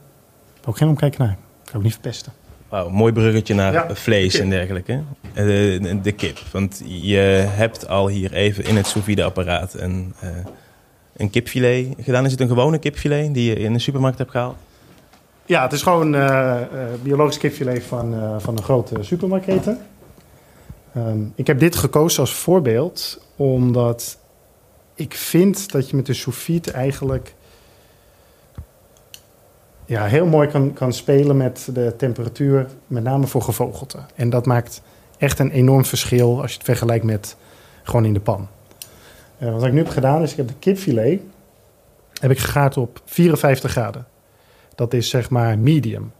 Ook geen omkijken naar. Kan ook niet verpesten. Wauw, mooi bruggetje naar Ja, vlees kip. en dergelijke. Eh, De, de kip. Want je hebt al hier even in het sous vide apparaat een, eh, een kipfilet gedaan. Is het een gewone kipfilet die je in de supermarkt hebt gehaald? Ja, het is gewoon eh, eh, biologisch kipfilet van, eh, van een grote supermarktketen. Ehm, ik heb dit gekozen als voorbeeld omdat ik vind dat je met de sous eigenlijk ja, heel mooi kan, kan spelen met de temperatuur, met name voor gevogelte. En dat maakt echt een enorm verschil als je het vergelijkt met gewoon in de pan. Uh, wat ik nu heb gedaan is, ik heb de kipfilet heb ik gegaard op 54 graden. Dat is zeg maar medium.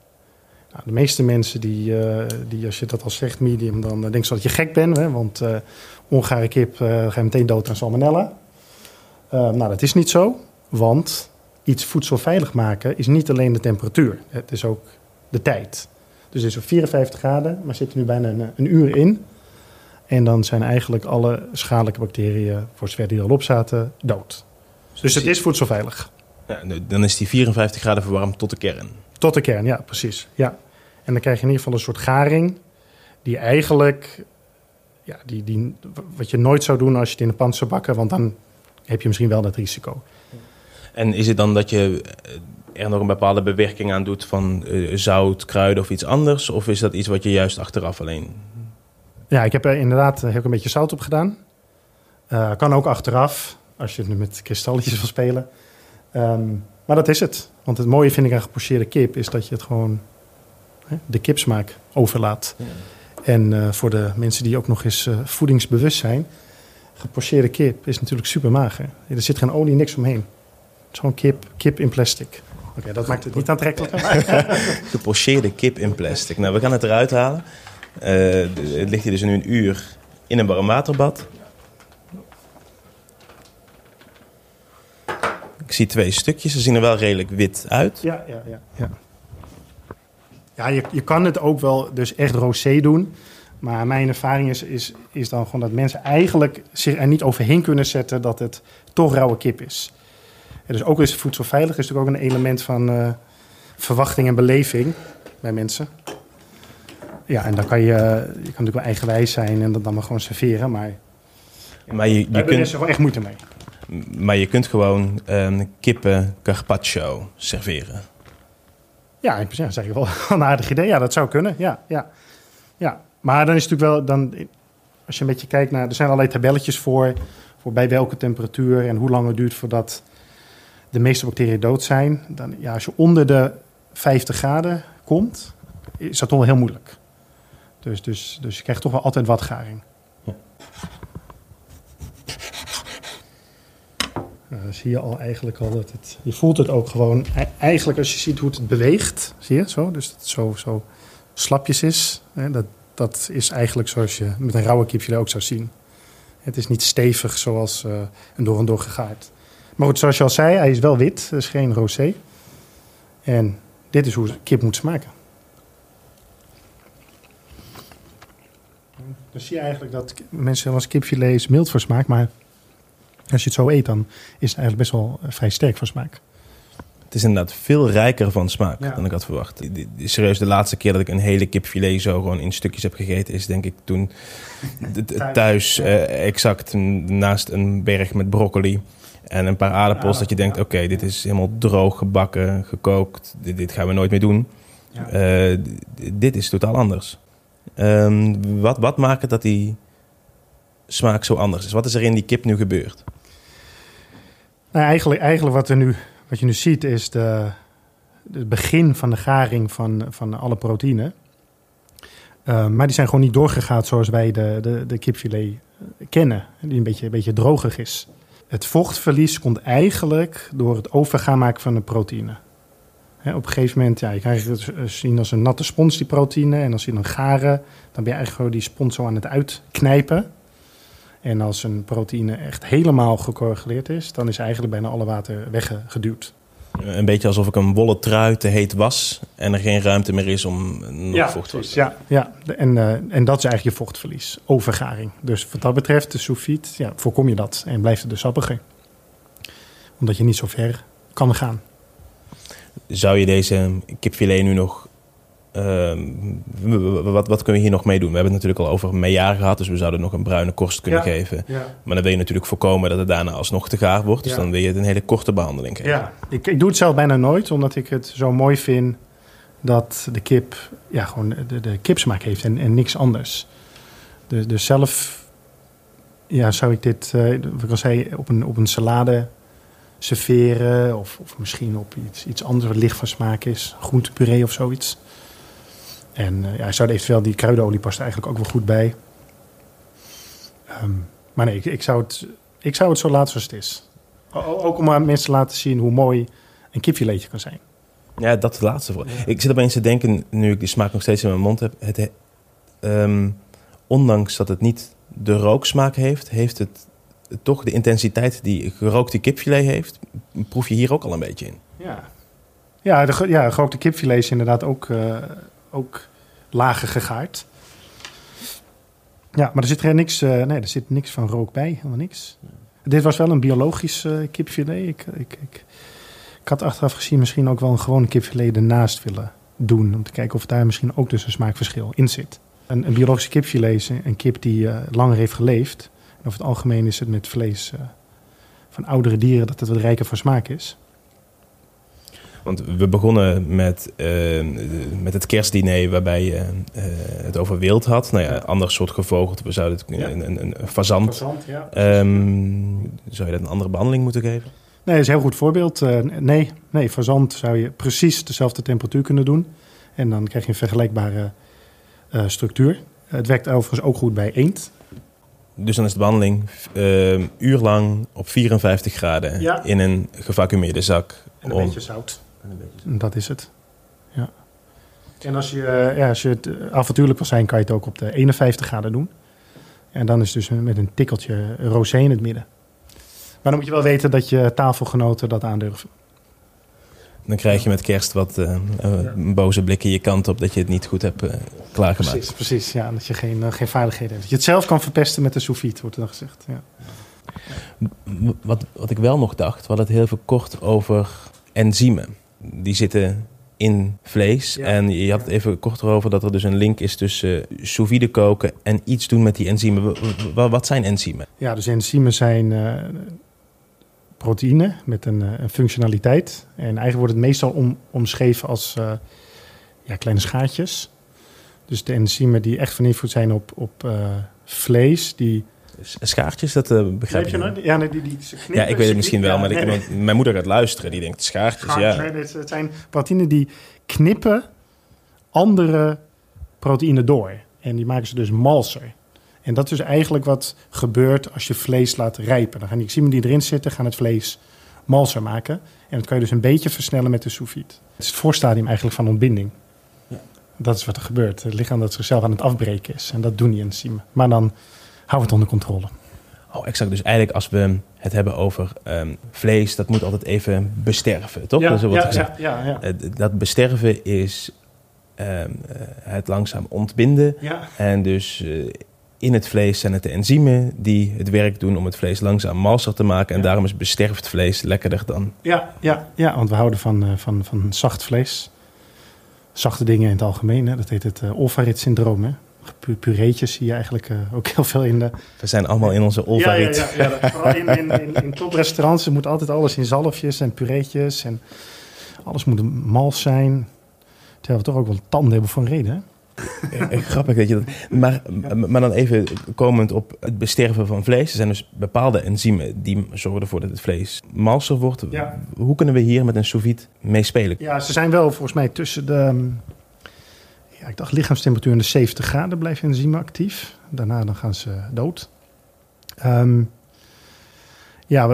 Nou, de meeste mensen die, uh, die, als je dat al zegt medium, dan denken ze dat je gek bent. Hè? Want uh, ongare kip ga je meteen dood aan salmonella. nou, dat is niet zo. Want iets voedselveilig maken is niet alleen de temperatuur. Het is ook de tijd. Dus het is op 54 graden, maar zitten nu bijna een, een, uur in. En dan zijn eigenlijk alle schadelijke bacteriën, voor zover die er al op zaten, dood. Dus het is voedselveilig. Ja, dan is die 54 graden verwarmd tot de kern. Tot de kern, ja, precies. Ja. En dan krijg je in ieder geval een soort garing die eigenlijk, ja, die, die, wat je nooit zou doen als je het in de pan zou bakken, want dan heb je misschien wel dat risico. En is het dan dat je eh, er nog een bepaalde bewerking aan doet van uh, zout, kruiden of iets anders? Of is dat iets wat je juist achteraf alleen... Ja, ik heb er inderdaad heb een beetje zout op gedaan. Uh, kan ook achteraf, als je het nu met kristalletjes wil spelen. Um, maar dat is het. Want het mooie vind ik aan gepocheerde kip is dat je het gewoon hè, de kipsmaak overlaat. Ja. En uh, voor de mensen die ook nog eens uh, voedingsbewust zijn, gepocheerde kip is natuurlijk super mager. Er zit geen olie, niks omheen. Het is gewoon kip, kip in plastic. Oké, okay, dat maakt het niet aantrekkelijker. Gepocheerde kip in plastic. Nou, we gaan het eruit halen. Uh, het ligt hier dus nu een uur in een warm waterbad. Ik zie twee stukjes. Ze zien er wel redelijk wit uit. Ja, ja, ja. Ja, ja je, je kan het ook wel dus echt rosé doen. Maar mijn ervaring is, is, is dan gewoon dat mensen eigenlijk zich er niet overheen kunnen zetten dat het toch rauwe kip is. En dus ook is voedselveilig is natuurlijk ook een element van uh, verwachting en beleving bij mensen. Ja, en dan kan je, je kan natuurlijk wel eigenwijs zijn en dat dan maar gewoon serveren, maar, maar je, je kunt er gewoon echt moeite mee. Maar je kunt gewoon um, kippen carpaccio serveren. Ja, in principe zeg je wel een aardig idee. Ja, dat zou kunnen. Ja, ja, ja. Maar dan is het natuurlijk wel, dan, als je een beetje kijkt naar, er zijn allerlei tabelletjes voor, voor bij welke temperatuur en hoe lang het duurt voordat de meeste bacteriën dood zijn. Dan, ja, als je onder de 50 graden komt, is dat toch wel heel moeilijk. Dus, dus, dus je krijgt toch wel altijd wat garing. Dan zie je al eigenlijk al dat het. Je voelt het ook gewoon. E-, eigenlijk als je ziet hoe het beweegt, zie je zo? Dus dat het zo, zo slapjes is. Hè, dat, dat is eigenlijk zoals je met een rauwe kipje ook zou zien. Het is niet stevig zoals uh, een door en door gegaard. Maar goed, zoals je al zei, hij is wel wit. Is geen rosé. En dit is hoe kip moet smaken. Dan zie je eigenlijk dat mensen als kipfilet is mild voor smaak. Maar als je het zo eet, dan is het eigenlijk best wel eh, vrij sterk voor smaak. Het is inderdaad veel rijker van smaak dan ik had verwacht. Serieus, de laatste keer dat ik een hele kipfilet zo gewoon in stukjes heb gegeten... is denk ik toen thuis uh, exact naast een berg met broccoli... En een paar aardappels dat je denkt, oké, dit is helemaal droog gebakken, gekookt. Dit, dit gaan we nooit meer doen. Uh, dit is totaal anders. Um, wat, wat maakt het dat die smaak zo anders is? Wat is er in die kip nu gebeurd? Nou, eigenlijk, eigenlijk wat, er nu, wat je nu ziet is de, het begin van de garing van, van alle proteïnen. Uh, maar die zijn gewoon niet doorgegaan zoals wij de, de, de kipfilet kennen. Die een beetje, een beetje drogig is. Het vochtverlies komt eigenlijk door het overgaan maken van de proteïne. op een gegeven moment, ja, je krijgt het eh, zien als een natte spons, die proteïne. En als je dan garen, dan ben je eigenlijk gewoon die spons zo aan het uitknijpen. En als een proteïne echt helemaal gecorrigeerd is, dan is eigenlijk bijna alle water weggeduwd. Een beetje alsof ik een wollen trui te heet was en er geen ruimte meer is om nog ja, vocht te Ja, ja. En, uh, en dat is eigenlijk je vochtverlies, overgaring. Dus wat dat betreft, de sous vide, ja, voorkom je dat en blijft het dus sappiger. Omdat je niet zo ver kan gaan. Zou je deze kipfilet nu nog Ehm, wat, wat kunnen we hier nog mee doen? We hebben het natuurlijk al over meejaar gehad, dus we zouden nog een bruine korst kunnen geven. Maar dan wil je natuurlijk voorkomen dat het daarna alsnog te gaar wordt. Dus dan wil je een hele korte behandeling geven. Ja, ik, ik doe het zelf bijna nooit, omdat ik het zo mooi vind dat de kip ja, gewoon de, de kipsmaak heeft en, en niks anders. Dus, dus zelf ja, zou ik dit, uh, wat ik al zei, op een, op een salade serveren. Of, of misschien op iets, iets anders wat licht van smaak is. Groentepuree of zoiets. En uh, ja, zou er eventueel die kruidenolie past er eigenlijk ook wel goed bij. Um, maar nee, ik, ik, zou het, ik zou het zo laten zoals het is. Ook om aan mensen te laten zien hoe mooi een kipfiletje kan zijn. Ja, dat is het laatste. Voor. Ik zit opeens te denken, nu ik die smaak nog steeds in mijn mond heb. Het, um, ondanks dat het niet de rooksmaak heeft, heeft het toch de intensiteit die gerookte kipfilet heeft. Proef je hier ook al een beetje in. Ja, ja, de, ja gerookte kipfilet is inderdaad ook, uh, ook lager gegaard. Ja, maar er zit er niks, uh, nee, er zit niks van rook bij, helemaal niks. Dit was wel een biologisch uh, kipfilet. Ik, ik, ik, ik had achteraf gezien misschien ook wel een gewone kipfilet ernaast willen doen. Om te kijken of daar misschien ook dus een smaakverschil in zit. Een, een biologische kipfilet is een kip die uh, langer heeft geleefd. Over het algemeen is het met vlees van oudere dieren dat het wat rijker van smaak is. Want we begonnen met, uh, met het kerstdiner waarbij je uh, het over wild had. Nou ja, ander soort gevogelte. We zouden het, ja. een, een, een fazant. fazant ja. um, zou je dat een andere behandeling moeten geven? Nee, dat is een heel goed voorbeeld. Uh, nee, nee, fazant zou je precies dezelfde temperatuur kunnen doen. En dan krijg je een vergelijkbare structuur. Het werkt overigens ook goed bij eend. Dus dan is de behandeling uh, uurlang op 54 graden ja. in een gevacumeerde zak. En een om... beetje zout. En een beetje Dat is het. Ja. En als je, ja, als je het avontuurlijk wil zijn, kan je het ook op de 51 graden doen. En dan is het dus met een tikkeltje rosé in het midden. Maar dan moet je wel weten dat je tafelgenoten dat aandurven. Dan krijg je met kerst wat uh, uh, boze blikken je kant op dat je het niet goed hebt uh, klaargemaakt. Precies, precies. Ja, dat je geen, geen vaardigheden hebt. Dat je het zelf kan verpesten met de sous vide, wordt er dan gezegd. Ja. Wat, wat ik wel nog dacht, we hadden het heel veel kort over enzymen. Die zitten in vlees. Ja. En je had het even kort over dat er dus een link is tussen sous vide koken en iets doen met die enzymen. Wat zijn enzymen? Ja, dus enzymen zijn proteïne met een, een, functionaliteit. En eigenlijk wordt het meestal om, omschreven als uh, ja, kleine schaartjes. Dus de enzymen die echt van invloed zijn op, op uh, vlees, die... Schaartjes, dat uh, begrijp je? Nou? Ja, nee, die, die knippen, ja, ik weet het misschien wel, maar nee, nee. Ik, mijn moeder gaat luisteren. Die denkt, schaartjes, Schaartjes, ja. Nee, het zijn proteïnen die knippen andere proteïnen door. En die maken ze dus malser. En dat is eigenlijk wat gebeurt als je vlees laat rijpen. Dan gaan die enzymen die erin zitten, gaan het vlees malser maken. En dat kan je dus een beetje versnellen met de sous vide. Het is het voorstadium eigenlijk van ontbinding. Ja. Dat is wat er gebeurt. Het lichaam dat zichzelf aan het afbreken is. En dat doen die enzymen. Maar dan houden we het onder controle. Oh, exact. Dus eigenlijk als we het hebben over um, vlees, dat moet altijd even besterven, toch? Ja, dat ja. Ja, ja, ja. Dat besterven is um, uh, het langzaam ontbinden. Ja. En dus uh, in het vlees zijn het de enzymen die het werk doen om het vlees langzaam malser te maken. En ja. daarom is besterft vlees lekkerder dan. Ja, ja, ja want we houden van, uh, van, van zacht vlees. Zachte dingen in het algemeen. Hè. Dat heet het uh, Olvarit-syndroom. Pureetjes zie je eigenlijk uh, ook heel veel in de... We zijn allemaal in onze Olvarit. Ja, ja, ja, ja vooral in, in, in, in toprestaurants moet altijd alles in zalfjes en pureetjes. En alles moet mals zijn. Terwijl we toch ook wel tanden hebben voor een reden, hè? Grappig dat je dat. Maar, maar dan even komend op het besterven van vlees. Er zijn dus bepaalde enzymen die zorgen ervoor dat het vlees malser wordt. Ja. Hoe kunnen we hier met een sous vide mee spelen? Ja, ze zijn wel volgens mij tussen de. Ja, ik dacht lichaamstemperatuur en de 70 graden blijven enzymen actief. Daarna dan gaan ze dood. Um, ja,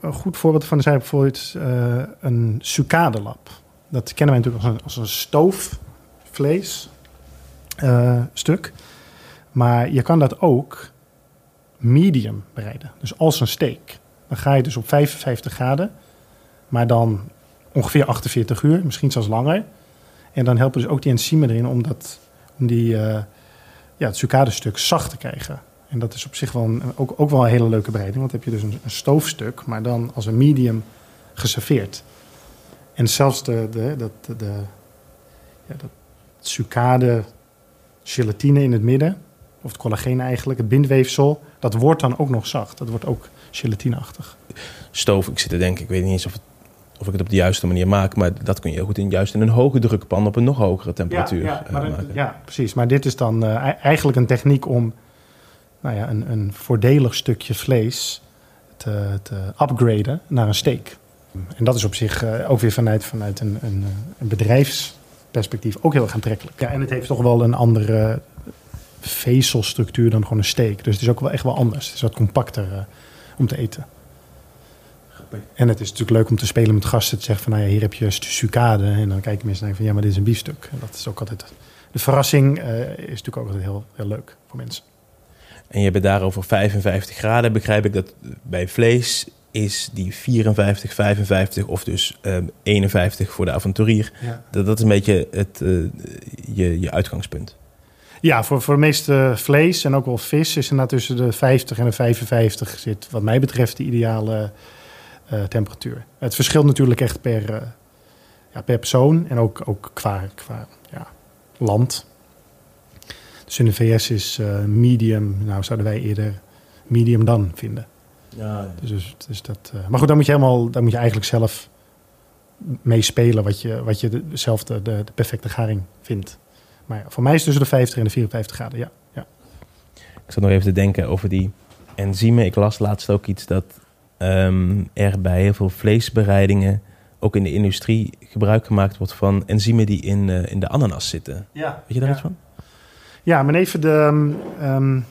een goed voorbeeld van is bijvoorbeeld uh, een sucadelab. Dat kennen wij natuurlijk als een, als een stoofvlees. Uh, stuk. Maar je kan dat ook medium bereiden. Dus als een steak. Dan ga je dus op 55 graden, maar dan ongeveer 48 uur, misschien zelfs langer. En dan helpen dus ook die enzymen erin om, dat, om die, uh, ja, het sucadestuk zacht te krijgen. En dat is op zich wel een, ook, ook wel een hele leuke bereiding. Want dan heb je dus een, stoofstuk, maar dan als een medium geserveerd. En zelfs de, de, de, de, ja, dat sucade gelatine in het midden, of het collageen eigenlijk, het bindweefsel, dat wordt dan ook nog zacht. Dat wordt ook gelatineachtig. Stoof, ik zit te denken, ik weet niet eens of, het, of ik het op de juiste manier maak, maar dat kun je heel goed in, juist in een hoge drukpan op een nog hogere temperatuur ja, ja, uh, maar maken. ja precies. Maar dit is dan uh, eigenlijk een techniek om nou ja, een, een voordelig stukje vlees te, te upgraden naar een steak. En dat is op zich uh, ook weer vanuit, vanuit een, een, een, bedrijfsperspectief ook heel erg aantrekkelijk. Ja, en het heeft toch wel een andere vezelstructuur dan gewoon een steak. Dus het is ook wel echt wel anders. Het is wat compacter uh, om te eten. En het is natuurlijk leuk om te spelen met gasten. Te zeggen van, nou ja, hier heb je sucade. En dan kijken mensen naar van, ja, maar dit is een biefstuk. En dat is ook altijd... De verrassing uh, is natuurlijk ook altijd heel, heel leuk voor mensen. En je hebt het daar over 55 graden. Begrijp ik dat bij vlees is die 54, 55 of dus um, ehm, 51 voor de avonturier. Ja. Dat, dat is een beetje het, uh, je, je uitgangspunt. Ja, voor, voor de meeste vlees en ook wel vis is er tussen de 50 en de 55 zit wat mij betreft de ideale temperatuur. Het verschilt natuurlijk echt per, uh, ja, per persoon en ook, ook qua, qua ja, land. Dus in de VS is uh, medium, nou zouden wij eerder medium dan vinden. Ja, ja. Dus, dus, dus dat, maar goed, dan moet je helemaal, dan moet je eigenlijk zelf meespelen wat je, wat je de, zelf de, de, de perfecte garing vindt. Maar ja, voor mij is het tussen de 50 en de 54 graden, ja. ja. Ik zat nog even te denken over die enzymen. Ik las laatst ook iets dat um, er bij heel veel vleesbereidingen, ook in de industrie, gebruik gemaakt wordt van enzymen die in, uh, in de ananas zitten. Ja, Weet je daar ja. iets van? Ja, maar even de, um,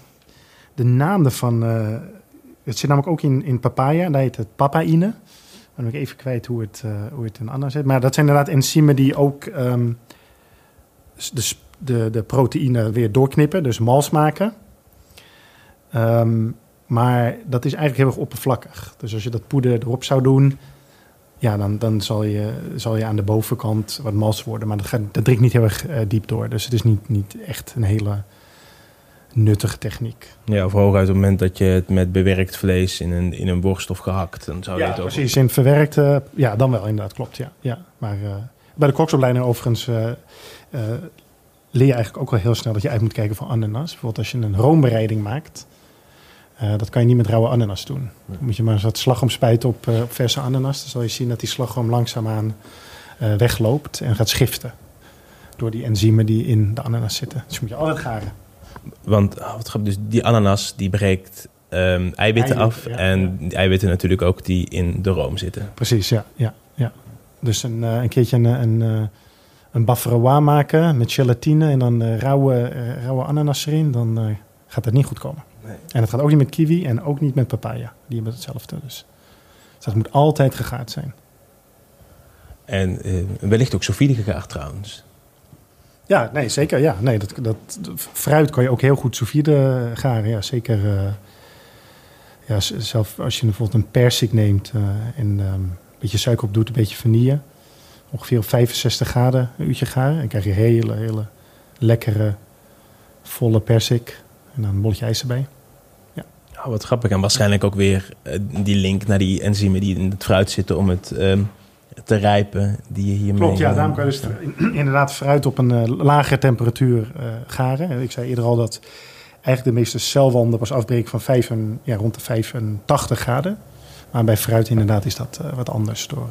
de naam ervan. Uh, het zit namelijk ook in, in papaya, en daar heet het papaïne. Dan ben ik even kwijt hoe het, uh, hoe het in ananas zit. Maar dat zijn inderdaad enzymen die ook um, de, de, de proteïne weer doorknippen, dus mals maken. Um, maar dat is eigenlijk heel erg oppervlakkig. Dus als je dat poeder erop zou doen, ja, dan, dan zal, je, zal je aan de bovenkant wat mals worden. Maar dat, gaat, dat drinkt niet heel erg uh, diep door. Dus het is niet, niet echt een hele nuttige techniek. Ja, of hooguit op het moment dat je het met bewerkt vlees in een, in een worst of gehakt, dan zou je ja, het ook... precies. In verwerkte, ja, dan wel inderdaad, klopt, ja. ja. Maar uh, bij de koksopleiding overigens uh, leer je eigenlijk ook wel heel snel dat je uit moet kijken van ananas. Bijvoorbeeld als je een roombereiding maakt uh, dat kan je niet met rauwe ananas doen. Dan moet je maar eens wat slagroom spuiten op, uh, op verse ananas. Dan zal je zien dat die slagroom langzaamaan uh, wegloopt en gaat schiften. Door die enzymen die in de ananas zitten. Dus moet je altijd garen. Want oh, wat dus die ananas die breekt um, eiwitten, eiwitten, af. Ja, en ja. die eiwitten natuurlijk ook die in de room zitten. Precies, ja. ja, ja. Dus een, een keertje een, een, een bavarois maken met gelatine en dan rauwe, rauwe ananas erin. Dan gaat dat niet goed komen. Nee. En het gaat ook niet met kiwi en ook niet met papaya. Die hebben hetzelfde dus. dus dat moet altijd gegaard zijn. En uh, wellicht ook sous gegaard trouwens. Ja, nee, zeker. Ja, nee, dat, dat, fruit kan je ook heel goed sous garen. Ja, zeker. Uh, ja, zelf als je bijvoorbeeld een persik neemt uh, en um, een beetje suiker op doet, een beetje vanille. Ongeveer op 65 graden een uurtje garen. En dan krijg je hele, hele lekkere, volle persik. En dan een bolletje ijs erbij. Oh, wat grappig. En waarschijnlijk ook weer uh, die link naar die enzymen die in het fruit zitten om het um, te rijpen. Die je hiermee... Klopt, ja. Daarom kan je dus inderdaad fruit op een uh, lagere temperatuur uh, garen. Ik zei eerder al dat eigenlijk de meeste celwanden pas afbreken van 5 en, ja, rond de 85 graden. Maar bij fruit inderdaad is dat wat anders door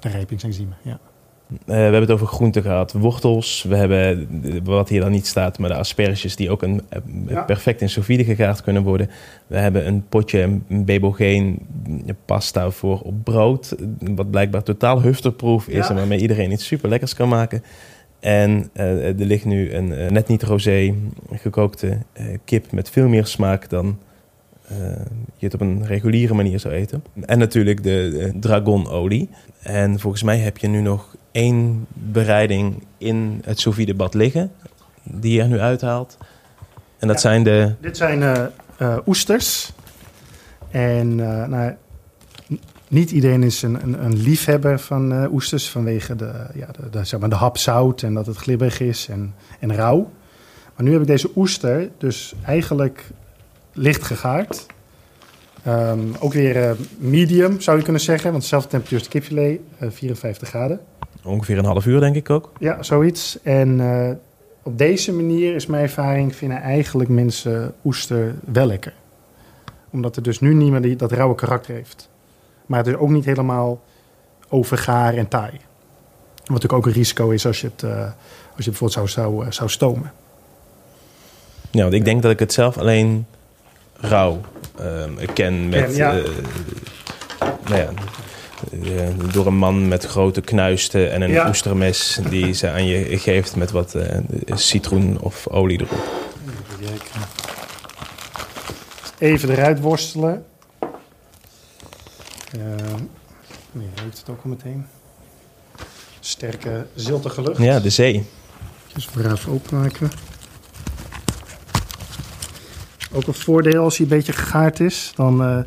de rijpingsenzymen. Ja. Uh, we hebben het over groenten gehad, wortels. We hebben, wat hier dan niet staat, maar de asperges die ook een, ja. perfect in sous vide gegaard kunnen worden. We hebben een potje een bebogeen pasta voor op brood, wat blijkbaar totaal hufterproof is ja. en waarmee iedereen iets super lekkers kan maken. En uh, er ligt nu een uh, net niet rosé gekookte kip met veel meer smaak dan je het op een reguliere manier zou eten. En natuurlijk de, de dragonolie. En volgens mij heb je nu nog één bereiding in het sous vide bad liggen, die je er nu uithaalt. En dat ja, zijn de... Dit zijn uh, uh, oesters. En uh, nou, niet iedereen is een, een, een liefhebber van oesters vanwege de, ja, de, de, zeg maar de hap zout en dat het glibberig is en, en rauw. Maar nu heb ik deze oester dus eigenlijk licht gegaard. Um, ook weer medium zou je kunnen zeggen, want dezelfde temperatuur als de kipfilet, 54 graden. Ongeveer een half uur, denk ik ook. Ja, zoiets. En uh, op deze manier is mijn ervaring, vinden eigenlijk mensen oester wel lekker. Omdat het dus nu niet meer die, dat rauwe karakter heeft. Maar het is ook niet helemaal overgaar en taai. Wat natuurlijk ook een risico is als je het, uh, als je bijvoorbeeld zou, zou, zou stomen. Ja, want ik denk dat ik het zelf alleen rauw ehm, ken met... Ja. eh, nou ja, eh, door een man met grote knuisten en een Ja. oestermes die ze aan je geeft met wat eh, citroen of olie erop. Even eruit worstelen. Uh, nee, ruikt het ook al meteen. Sterke, ziltige lucht. Ja, de zee. Dus braaf openmaken. Ook een voordeel als hij een beetje gegaard is. Dan eh,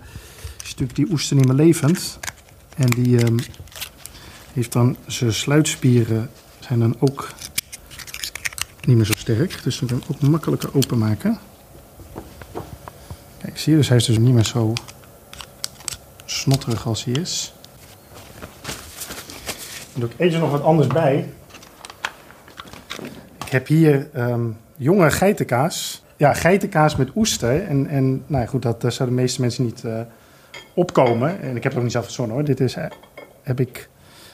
is natuurlijk die oester niet meer levend. En die ehm, heeft dan zijn sluitspieren zijn dan ook niet meer zo sterk. Dus dan kan hem ook makkelijker openmaken. Kijk, zie je? Dus hij is dus niet meer zo snotterig als hij is. Dan doe ik eventjes nog wat anders bij. Ik heb hier ehm, jonge geitenkaas. Ja, geitenkaas met oester. En, en nou ja, goed, dat zouden de meeste mensen niet eh, opkomen. En ik heb het ook niet zelf verzonnen hoor. Dit is, eh, heb ik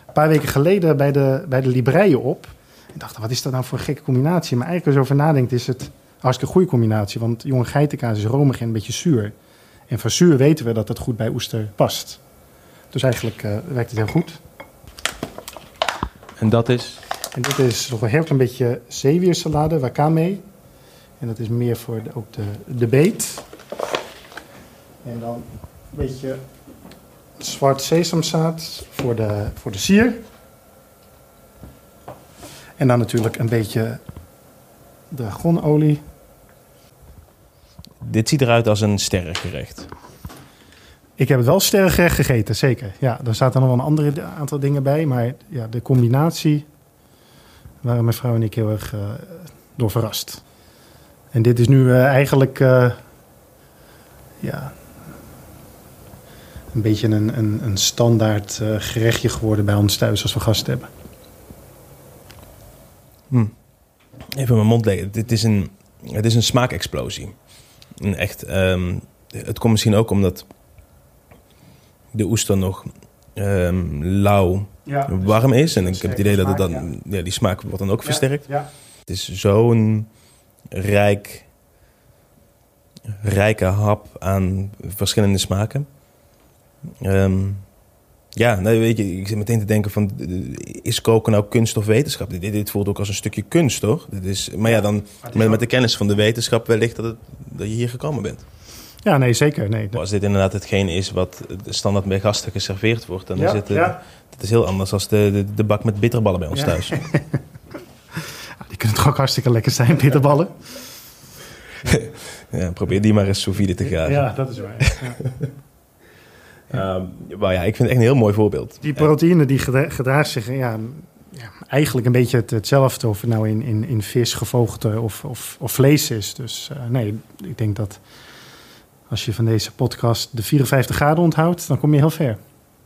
een paar weken geleden bij de, bij de Libreien op. Ik dacht, wat is dat nou voor een gekke combinatie? Maar eigenlijk als je erover nadenkt is het een hartstikke goede combinatie. Want jonge geitenkaas is romig en een beetje zuur. En van zuur weten we dat het goed bij oester past. Dus eigenlijk eh, werkt het heel goed. En dat is... En dit is nog een heel klein beetje zeewiersalade, wakame. En dat is meer voor de, ook de, de beet. En dan beetje zwart sesamzaad voor de, voor de sier. En dan natuurlijk een beetje dragonolie. Dit ziet eruit als een sterrengerecht. Ik heb het wel sterrengerecht gegeten, zeker. Ja, er zaten nog wel een andere aantal dingen bij. Maar ja, de combinatie waren mijn vrouw en ik heel erg eh, door verrast. En dit is nu eh, eigenlijk eh, ja, een beetje een, een, een standaard eh, gerechtje geworden bij ons thuis als we gasten hebben. Hm. Even mijn mond leggen. Dit is een, het is een smaakexplosie. Een echt, ehm, het komt misschien ook omdat de oester nog ehm, lauw Ja, warm is. En ik heb het idee dat het dan, ja. die smaak wordt dan ook versterkt. Ja, Het is zo'n rijk, rijke hap aan verschillende smaken. Ehm, ja, nou, weet je, ik zit meteen te denken van, eh, is koken nou kunst of wetenschap? Dit, dit voelt ook als een stukje kunst, toch? Dit is, maar ja, dan met, ook- met de kennis van de wetenschap wellicht dat, het, dat je hier gekomen bent. ja nee, zeker. Nee. Maar als dit inderdaad hetgene is wat standaard bij gasten geserveerd wordt, dan ja, is het, eh, ja. het is heel anders dan de, de, de bak met bitterballen bij ons Ja. thuis. Die kunnen toch ook hartstikke lekker zijn, bitterballen. Ja, probeer die maar eens sous vide te graven. Ja, dat is waar. Ja. Ehm, maar ja, ik vind het echt een heel mooi voorbeeld. Die proteïne die gedra- gedraagt zich ja, ja, eigenlijk een beetje het, hetzelfde of het nou in, in, in vis, gevogelte of, of, of vlees is. Dus eh, nee, ik denk dat als je van deze podcast de 54 graden onthoudt, dan kom je heel ver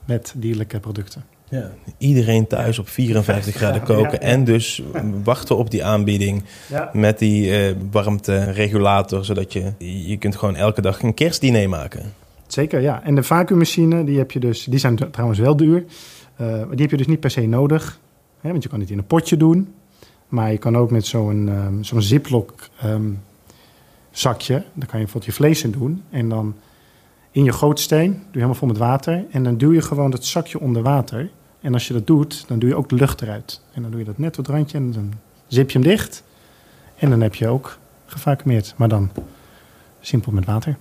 met dierlijke producten. Ja, iedereen thuis op 54 graden koken. En dus wachten op die aanbieding met die eh warmteregulator. Zodat je, je kunt gewoon elke dag een kerstdiner maken. Zeker. Ja. En de vacuümmachine, die heb je dus, die zijn trouwens wel duur. Eh, maar die heb je dus niet per se nodig. Hè, want je kan het in een potje doen. Maar je kan ook met zo'n ehm, zo'n ziplock ehm, zakje, daar kan je bijvoorbeeld je vlees in doen. En dan in je gootsteen, doe je helemaal vol met water. En dan duw je gewoon dat zakje onder water. En als je dat doet, dan doe je ook de lucht eruit. En dan doe je dat net tot randje en dan zip je hem dicht. En dan heb je ook gevacumeerd. Maar dan simpel met water.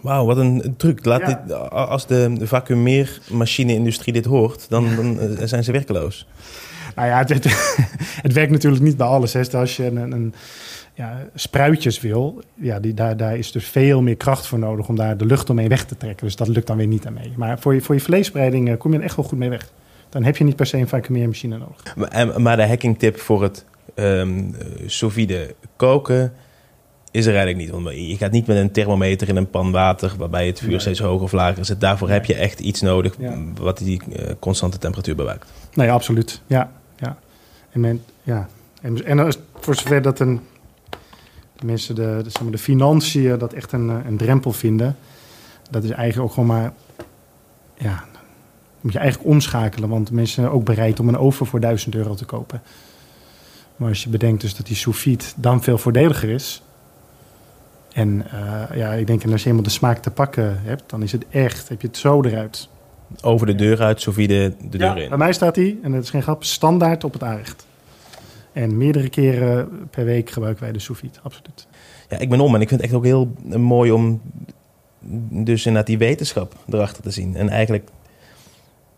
Wauw, wat een truc. Laat Ja. dit, als de, vacuümeermachine-industrie dit hoort, dan, dan eh, zijn ze werkeloos. Nou ja, het, het, werkt natuurlijk niet bij alles. Hè. Als je een, een, ja, spruitjes wil, ja, die, daar, daar is dus veel meer kracht voor nodig om daar de lucht omheen weg te trekken. Dus dat lukt dan weer niet aan mee. Maar voor je, voor je eh, kom je er echt wel goed mee weg. Dan heb je niet per se een vacuümeermachine nodig. Maar, maar de hackingtip voor het ehm eh, sous vide koken is er eigenlijk niet. Want je gaat niet met een thermometer in een pan water waarbij het vuur Nee. steeds hoger of lager zit. Daarvoor heb je echt iets nodig Ja. wat die eh, constante temperatuur bewaakt. Nee, absoluut. Ja, ja. En, men, ja. en, en voor zover dat een, de mensen de, de, zeg maar, de financiën dat echt een, eh, een drempel vinden, dat is eigenlijk ook gewoon maar, ja, moet je eigenlijk omschakelen, want mensen zijn ook bereid om een oven voor 1000 euro te kopen. Maar als je bedenkt dus dat die sous dan veel voordeliger is, En uh, ja, ik denk, en als je helemaal de smaak te pakken hebt, dan is het echt, heb je het zo eruit. Over de deur uit, Sofie de, de deur in. Bij mij staat hij, en dat is geen grap, standaard op het aanrecht. En meerdere keren per week gebruiken wij de sous absoluut. Ja, ik ben om en ik vind het echt ook heel mooi om dus inderdaad die wetenschap erachter te zien. En eigenlijk,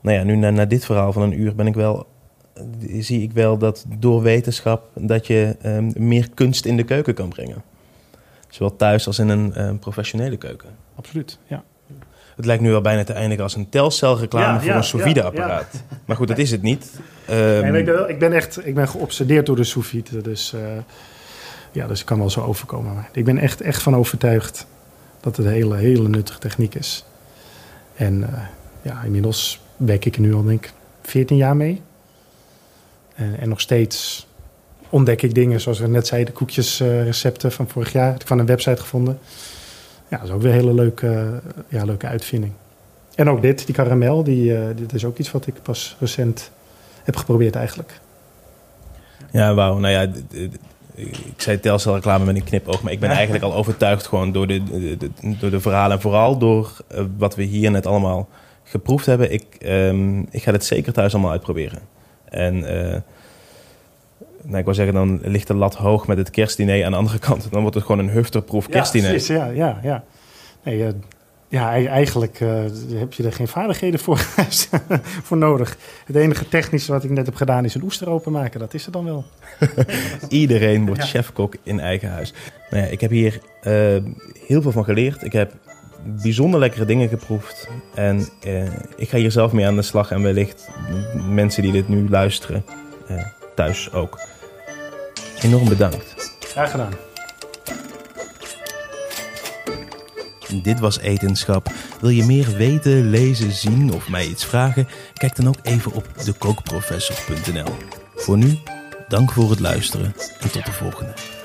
nou ja, nu na, na dit verhaal van een uur ben ik wel, zie ik wel dat door wetenschap dat je um, meer kunst in de keuken kan brengen. Zowel thuis als in een um, professionele keuken. Absoluut, ja. Het lijkt nu wel bijna te eindigen als een telcelreclame ja, voor een sous vide apparaat. Maar goed, dat is het niet. Um, nee, ik, ben, ik, ben, echt ik ben geobsedeerd door de sous vide. Dus, uh, ja, dus ik kan wel zo overkomen. Maar ik ben echt, echt van overtuigd dat het een hele, hele nuttige techniek is. En uh, ja, inmiddels werk ik er nu al denk ik 14 jaar mee. En, en nog steeds ontdek ik dingen, zoals we net zeiden, koekjesrecepten uh, van vorig jaar. Heb ik van een website gevonden. Ja, dat is ook weer een hele leuke, ja, leuke uitvinding. En ook dit, die karamel, die, uh, dit is ook iets wat ik pas recent heb geprobeerd eigenlijk. Ja, wauw. Nou ja, ik zei Telcel reclame met een knipoog, maar ik ben eigenlijk al overtuigd gewoon door de, de, door de verhalen en vooral door uh, wat we hier net allemaal geproefd hebben. Ik, um, ik ga het zeker thuis allemaal uitproberen. En uh, nou, ik wil zeggen, dan ligt de lat hoog met het kerstdiner. Aan de andere kant, dan wordt het gewoon een hufterproef kerstdiner. Ja, precies, ja, ja, ja. Nee, uh, ja, eigenlijk uh, heb je er geen vaardigheden voor, voor nodig. Het enige technische wat ik net heb gedaan is een oester openmaken. Dat is er dan wel. Iedereen wordt ja. chefkok in eigen huis. Nou ja, ik heb hier uh, heel veel van geleerd. Ik heb bijzonder lekkere dingen geproefd. En ik ga hier zelf mee aan de slag. En wellicht mensen die dit nu luisteren, thuis ook. Enorm bedankt. Graag gedaan. Dit was Etenschap. Wil je meer weten, lezen, zien of mij iets vragen? Kijk dan ook even op dekookprofessor.nl. Voor nu, dank voor het luisteren en tot de volgende.